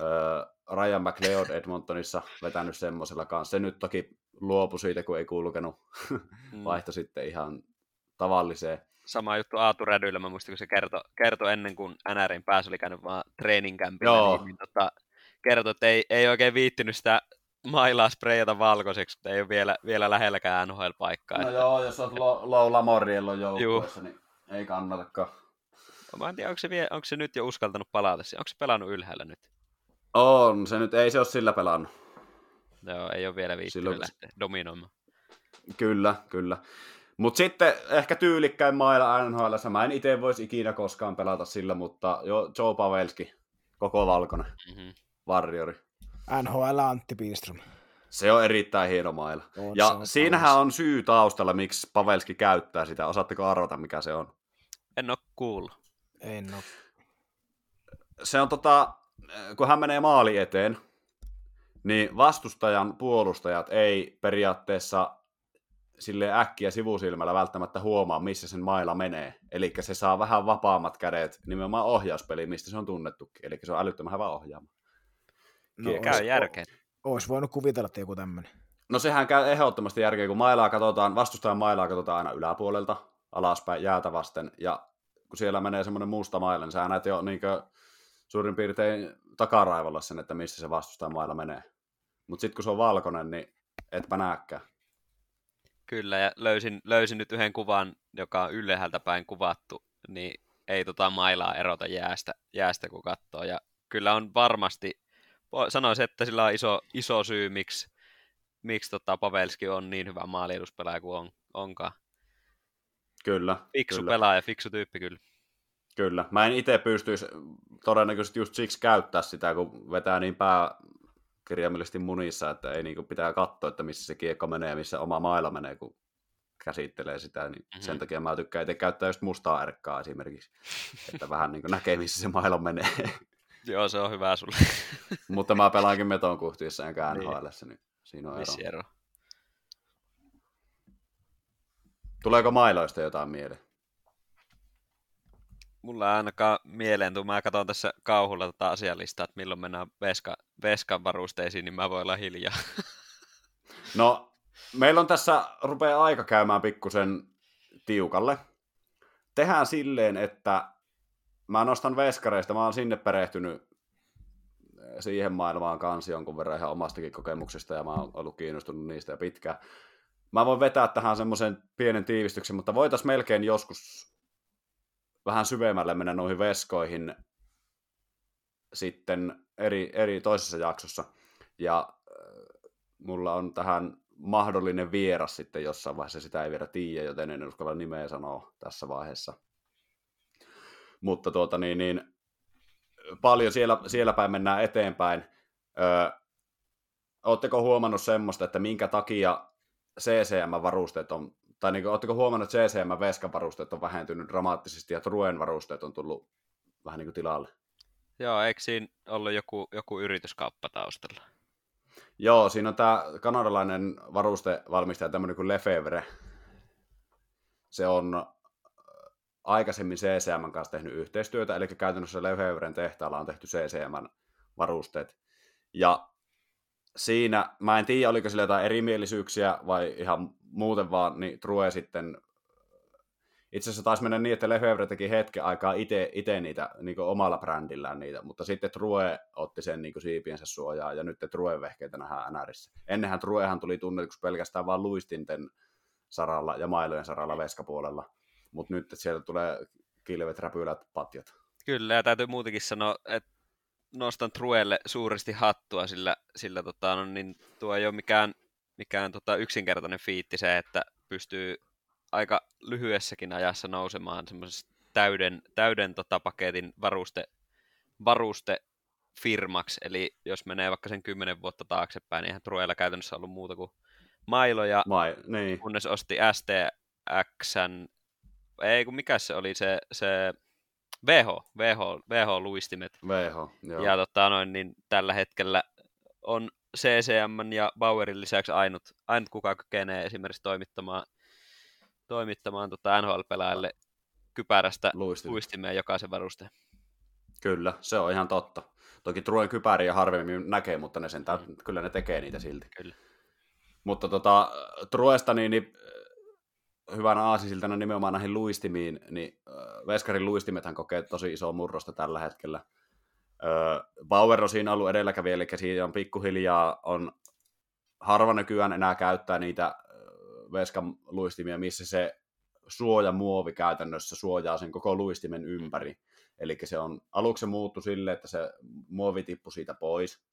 Öö, Ryan McLeod Edmontonissa vetänyt semmoisella kanssa. Se nyt toki luopui siitä, kun ei kulkenut. mm. Vaihto sitten ihan tavalliseen sama juttu Aatu Rädyllä, mä muistin, kun se kertoi, kertoi ennen kuin NRin pääsi, oli käynyt vaan treeninkämpillä, niin, niin tota, kertoi, että ei, ei oikein viittinyt sitä mailaa spreijata valkoiseksi, mutta ei ole vielä, vielä lähelläkään NHL-paikkaa. No että... joo, jos on low Lamoriello joukkueessa, niin ei kannatakaan. Mä en tiedä, onko se, vie, onko se nyt jo uskaltanut palata, onko se pelannut ylhäällä nyt? On, se nyt ei se ole sillä pelannut. Joo, ei ole vielä viittynyt Silloin... lähteä dominoimaan. Kyllä, kyllä. Mutta sitten ehkä tyylikkäin mailla NHL, mä en itse voisi ikinä koskaan pelata sillä, mutta jo Joe Pavelski, koko valkoinen, mm-hmm. varjori. NHL Antti Pilström. Se on erittäin hieno maila. On, ja on siinähän paras. on syy taustalla, miksi Pavelski käyttää sitä. Osaatteko arvata, mikä se on? En ole kuullut. En ole. Se on tota, kun hän menee maali eteen, niin vastustajan puolustajat ei periaatteessa sille äkkiä sivusilmällä välttämättä huomaa, missä sen maila menee. Eli se saa vähän vapaammat kädet nimenomaan ohjauspeli, mistä se on tunnettukin. Eli se on älyttömän hyvä ohjaama. No, käy järkeen. Olisi voinut kuvitella, että joku tämmöinen. No sehän käy ehdottomasti järkeä, kun mailaa katsotaan, vastustajan mailaa katsotaan aina yläpuolelta, alaspäin, jäätä vasten, ja kun siellä menee semmoinen musta maila, niin sä näet jo niin suurin piirtein takaraivolla sen, että missä se vastustajan maila menee. Mutta sitten kun se on valkoinen, niin etpä näkään. Kyllä, ja löysin, löysin nyt yhden kuvan, joka on ylhäältä päin kuvattu, niin ei tota mailaa erota jäästä, jäästä kun katsoo. Ja kyllä on varmasti, sanoisin, että sillä on iso, iso syy, miksi, miksi tota Pavelski on niin hyvä maalieduspelaaja kuin on, onkaan. Kyllä. Fiksu kyllä. pelaaja, fiksu tyyppi kyllä. Kyllä. Mä en itse pystyisi todennäköisesti just siksi käyttää sitä, kun vetää niin pää, kirjaimellisesti munissa, että ei niin kuin, pitää katsoa, että missä se kiekko menee ja missä oma mailla menee, kun käsittelee sitä, niin mm-hmm. sen takia mä tykkään itse käyttää just mustaa erkkaa esimerkiksi, että vähän niin kuin näkee, missä se mailla menee. Joo, se on hyvä sulle. Mutta mä pelaankin meton kuhtiissa enkä NHL, niin. niin siinä on ero. ero. Tuleeko mailoista jotain mieleen? Mulla ei ainakaan mieleen tuu. Mä katson tässä kauhulla tätä asialistaa, että milloin mennään veska, veskan varusteisiin, niin mä voin olla hiljaa. No, meillä on tässä, rupeaa aika käymään pikkusen tiukalle. Tehdään silleen, että mä nostan veskareista, mä oon sinne perehtynyt eh, siihen maailmaan kanssa jonkun verran ihan omastakin kokemuksesta ja mä oon ollut kiinnostunut niistä ja pitkään. Mä voin vetää tähän semmoisen pienen tiivistyksen, mutta voitaisiin melkein joskus vähän syvemmälle mennä noihin veskoihin sitten eri, eri toisessa jaksossa. Ja äh, mulla on tähän mahdollinen vieras sitten jossain vaiheessa, sitä ei vielä tiedä, joten en uskalla nimeä sanoa tässä vaiheessa. Mutta tuota niin, niin paljon siellä, siellä päin mennään eteenpäin. Öö, Oletteko huomannut semmoista, että minkä takia CCM-varusteet on tai niin kuin, oletteko huomannut, että CCM veskavarusteet on vähentynyt dramaattisesti ja Truen varusteet on tullut vähän niin kuin tilalle? Joo, eikö siinä ollut joku, joku yrityskauppa taustalla? Joo, siinä on tämä kanadalainen varustevalmistaja, tämmöinen kuin Lefevre. Se on aikaisemmin CCM kanssa tehnyt yhteistyötä, eli käytännössä Lefevren tehtaalla on tehty CCM varusteet. Ja siinä, mä en tiedä, oliko sillä jotain erimielisyyksiä vai ihan muuten vaan, niin True sitten itse asiassa taisi mennä niin, että Lefebvre teki hetken aikaa itse niitä niin omalla brändillään niitä, mutta sitten True otti sen niin siipiensä suojaa ja nyt True-vehkeitä nähdään NRissä. Ennenhän Truehan tuli tunnetuksi pelkästään vain luistinten saralla ja mailojen saralla veskapuolella, mutta nyt että sieltä tulee kilvet, räpylät, patjat. Kyllä, ja täytyy muutenkin sanoa, että nostan Truelle suuresti hattua, sillä, sillä tota, no, niin tuo ei ole mikään, mikään tota, yksinkertainen fiitti se, että pystyy aika lyhyessäkin ajassa nousemaan semmoisesta täyden, täyden tota, paketin varuste, varuste firmaksi, eli jos menee vaikka sen kymmenen vuotta taaksepäin, niin eihän Truella käytännössä ollut muuta kuin mailoja, Mai, niin. kunnes osti STXn, ei kun mikä se oli se, se VH, VH, VH-luistimet. VH, joo. Ja tota, noin, niin tällä hetkellä on CCM ja Bauerin lisäksi ainut, ainut kuka kykenee esimerkiksi toimittamaan, toimittamaan tota NHL-pelaajille kypärästä Luistin. luistimia jokaisen varusteen. Kyllä, se on ihan totta. Toki Truen kypäriä harvemmin näkee, mutta ne sentään, Mm. kyllä ne tekee niitä silti. Kyllä. Mutta tota, Truesta niin, niin hyvänä aasisiltana nimenomaan näihin luistimiin, niin Veskarin luistimethän kokee tosi isoa murrosta tällä hetkellä. Bauer on siinä ollut edelläkävijä, eli siinä on pikkuhiljaa, on harva nykyään enää käyttää niitä Veskan luistimia, missä se suojamuovi käytännössä suojaa sen koko luistimen ympäri. Eli se on, aluksi se muuttui sille, että se muovi tippui siitä pois.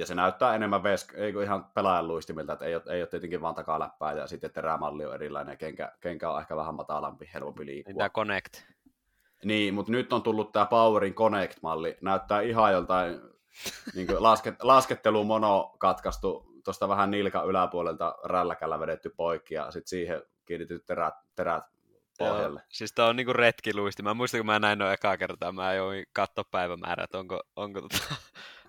Ja se näyttää enemmän vesk- ei kun ihan pelaajan luistimilta, että ei ole, ei ole tietenkin vaan takaläppää ja sitten terämalli on erilainen ja kenkä, kenkä on ehkä vähän matalampi, helpompi liikkua. Tämä Connect. Niin, mutta nyt on tullut tämä Powerin Connect-malli. Näyttää ihan joltain niin lasket, laskettelu mono katkaistu tuosta vähän nilkan yläpuolelta rälläkällä vedetty poikki ja sitten siihen kiinnitetty terät, terät pohjalle. Joo, siis tää on niinku retkiluisti. Mä muistan, kun mä näin noin ekaa kertaa, mä join katsoa päivämäärää, että onko, onko, tota,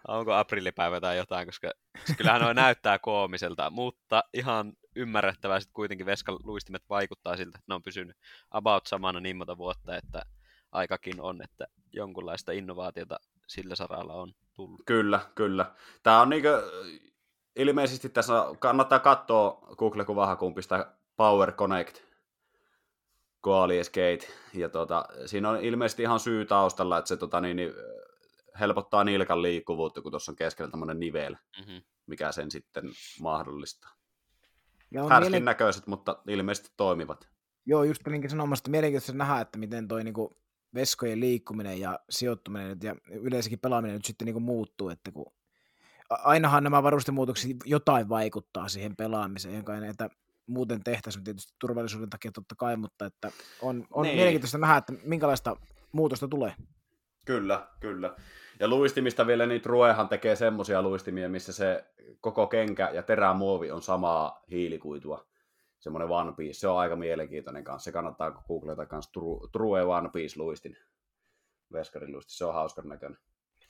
onko aprillipäivä tai jotain, koska kyllähän noin näyttää koomiselta, mutta ihan ymmärrettävää sitten kuitenkin Veskan luistimet vaikuttaa siltä, että ne on pysynyt about samana niin monta vuotta, että aikakin on, että jonkunlaista innovaatiota sillä saralla on tullut. Kyllä, kyllä. Tämä on niinku, ilmeisesti tässä kannattaa katsoa Google-kuvahakumpista Power Connect Koali Skate. Ja tota, siinä on ilmeisesti ihan syy taustalla, että se tota, niin, niin, helpottaa nilkan liikkuvuutta, kun tuossa on keskellä tämmöinen nivel, Mm-hmm. mikä sen sitten mahdollistaa. Ja on Härskin mielen... näköiset, mutta ilmeisesti toimivat. Joo, just niin sanomassa, että mielenkiintoista nähdä, että miten toi niinku veskojen liikkuminen ja sijoittuminen nyt ja yleensäkin pelaaminen nyt sitten niinku muuttuu, että kun ainahan nämä varustemuutokset jotain vaikuttaa siihen pelaamiseen, jonka ei näitä muuten tehtäisiin tietysti turvallisuuden takia totta kai, mutta että on, on niin. mielenkiintoista nähdä, että minkälaista muutosta tulee. Kyllä, kyllä. Ja luistimista vielä, niin Ruehan tekee semmoisia luistimia, missä se koko kenkä ja terämuovi on samaa hiilikuitua. Semmoinen One Piece, se on aika mielenkiintoinen kanssa. Se kannattaa googleta kanssa Tru- True One Piece luistin. Veskarin luisti, se on hauskan näköinen.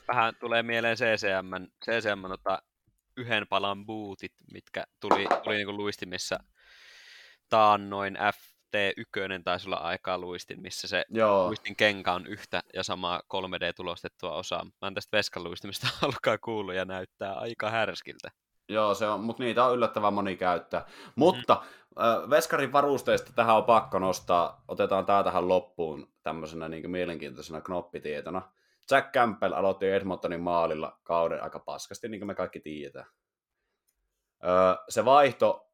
Vähän tulee mieleen CCM, CCM tota, yhden palan bootit, mitkä tuli, tuli niin luistimissa taannoin FT1 taisi olla aikaa luistin, missä se Joo, luistin kenkä on yhtä ja samaa 3D-tulostettua osaa. Mä en tästä Veskan luistimista alkaa kuulua ja näyttää aika härskiltä. joo se on, mutta niitä on yllättävän moni käyttää. Mutta äh, Veskarin varusteista tähän on pakko nostaa, otetaan tää tähän loppuun tämmöisenä niin mielenkiintoisena knoppitietona. Jack Campbell aloitti Edmontonin maalilla kauden aika paskasti, niin kuin me kaikki tiedetään. Öö, se vaihto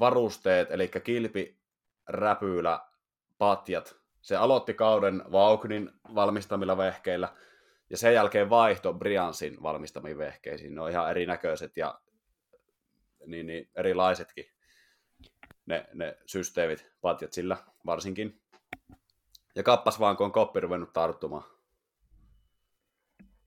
varusteet, eli kilpi, räpylä, patjat. Se aloitti kauden Vaugnin valmistamilla vehkeillä, ja sen jälkeen vaihto Briansin valmistamiin vehkeisiin. Ne on ihan erinäköiset ja niin, niin, erilaisetkin ne, ne systeemit, patjat sillä varsinkin. Ja kappas vaan, kun on koppi ruvennut tarttumaan.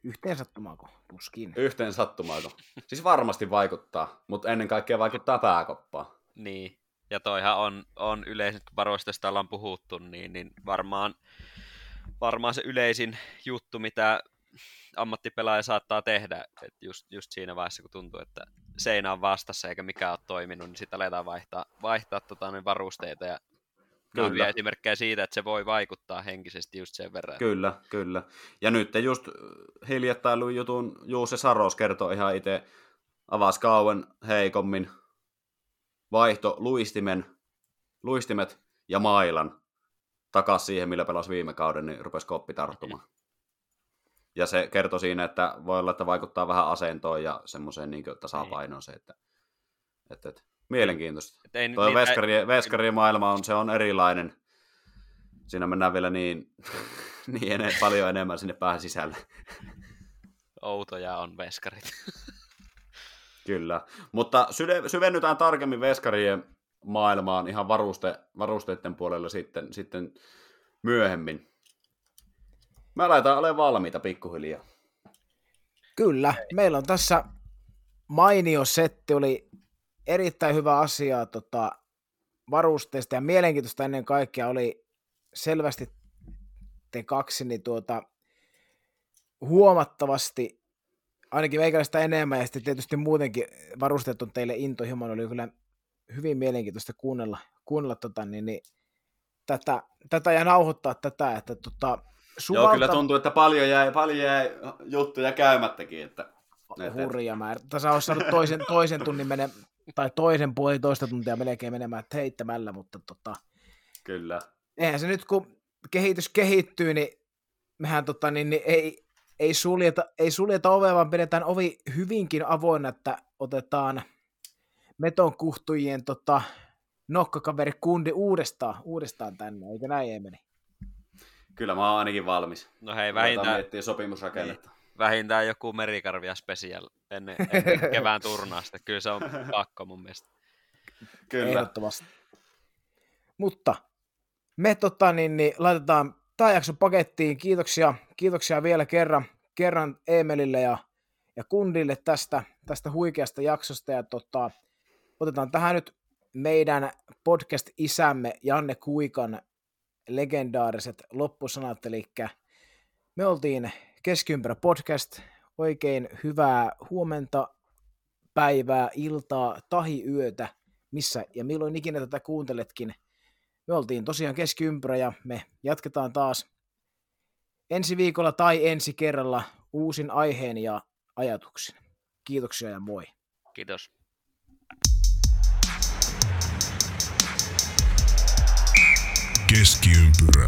Yhteen sattumaako? Tuskin. Yhteen sattumaako. Siis varmasti vaikuttaa, mutta ennen kaikkea vaikuttaa pääkoppaan. Niin, ja toihan on, on yleisesti, kun varusteista ollaan puhuttu, niin, niin varmaan, varmaan se yleisin juttu, mitä ammattipelaaja saattaa tehdä, että just, just siinä vaiheessa, kun tuntuu, että seinä on vastassa eikä mikään ole toiminut, niin sitten aletaan vaihtaa, vaihtaa tota, niin varusteita ja Kyllä. hyviä esimerkkejä siitä, että se voi vaikuttaa henkisesti just sen verran. Kyllä, kyllä. Ja nyt just hiljattain jutun Juuse Saros kertoo ihan itse, avasi kauan heikommin, vaihto luistimen, luistimet ja mailan takaisin siihen, millä pelasi viime kauden, niin rupesi koppi tarttumaan. Ja se kertoi siinä, että voi olla, että vaikuttaa vähän asentoon ja semmoiseen niin tasapainoon se, että, että, että mielenkiintoista. Et ei, Tuo niin, veskari, veskarien maailma on, se on erilainen. Siinä mennään vielä niin, niin ene, paljon enemmän sinne päähän sisälle. Outoja on veskarit. Kyllä, mutta syvennytään tarkemmin veskarien maailmaan ihan varuste, varusteiden puolella sitten, sitten myöhemmin. Mä aletaan olemaan valmiita pikkuhiljaa. Kyllä, meillä on tässä mainio setti, oli erittäin hyvä asia tota, varusteista ja mielenkiintoista ennen kaikkea oli selvästi te kaksi, niin tuota, huomattavasti, ainakin meikäläistä enemmän, ja sitten tietysti muutenkin varusteet on teille intohimoinen, oli kyllä hyvin mielenkiintoista kuunnella, kuunnella tota, niin, niin, tätä, tätä ja nauhoittaa tätä, että tota, Suvalta... Joo, kyllä tuntuu, että paljon jäi, paljon jäi juttuja käymättäkin. Että... Hurja määrä. Tässä olisi saanut toisen, toisen tunnin mene, tai toisen puolitoista tuntia melkein menemään heittämällä, mutta tota, Kyllä. Eihän se nyt, kun kehitys kehittyy, niin mehän tota, niin, niin ei, ei, suljeta, ei suljeta ovea, vaan pidetään ovi hyvinkin avoinna, että otetaan meton kuhtujien tota, nokkakaveri kundi uudestaan, uudestaan tänne, eikö näin ei meni? Kyllä mä oon ainakin valmis. No hei, vähintään... miettiä sopimusrakennetta. Niin, vähintään joku merikarvia special ennen, ennen kevään turnausta. Kyllä se on pakko mun mielestä. Kyllä. Ehdottomasti. Mutta me tota, niin, niin, laitetaan tämä jakso pakettiin. Kiitoksia, kiitoksia vielä kerran, kerran Emelille ja, ja kundille tästä, tästä huikeasta jaksosta. Ja tota, otetaan tähän nyt meidän podcast-isämme Janne Kuikan legendaariset loppusanat, eli me oltiin Keskiympärä podcast, oikein hyvää huomenta, päivää, iltaa, tahi yötä, missä ja milloin ikinä tätä kuunteletkin. Me oltiin tosiaan keskiympärä ja me jatketaan taas ensi viikolla tai ensi kerralla uusin aiheen ja ajatuksin. Kiitoksia ja moi. Kiitos. Keskiympyrä.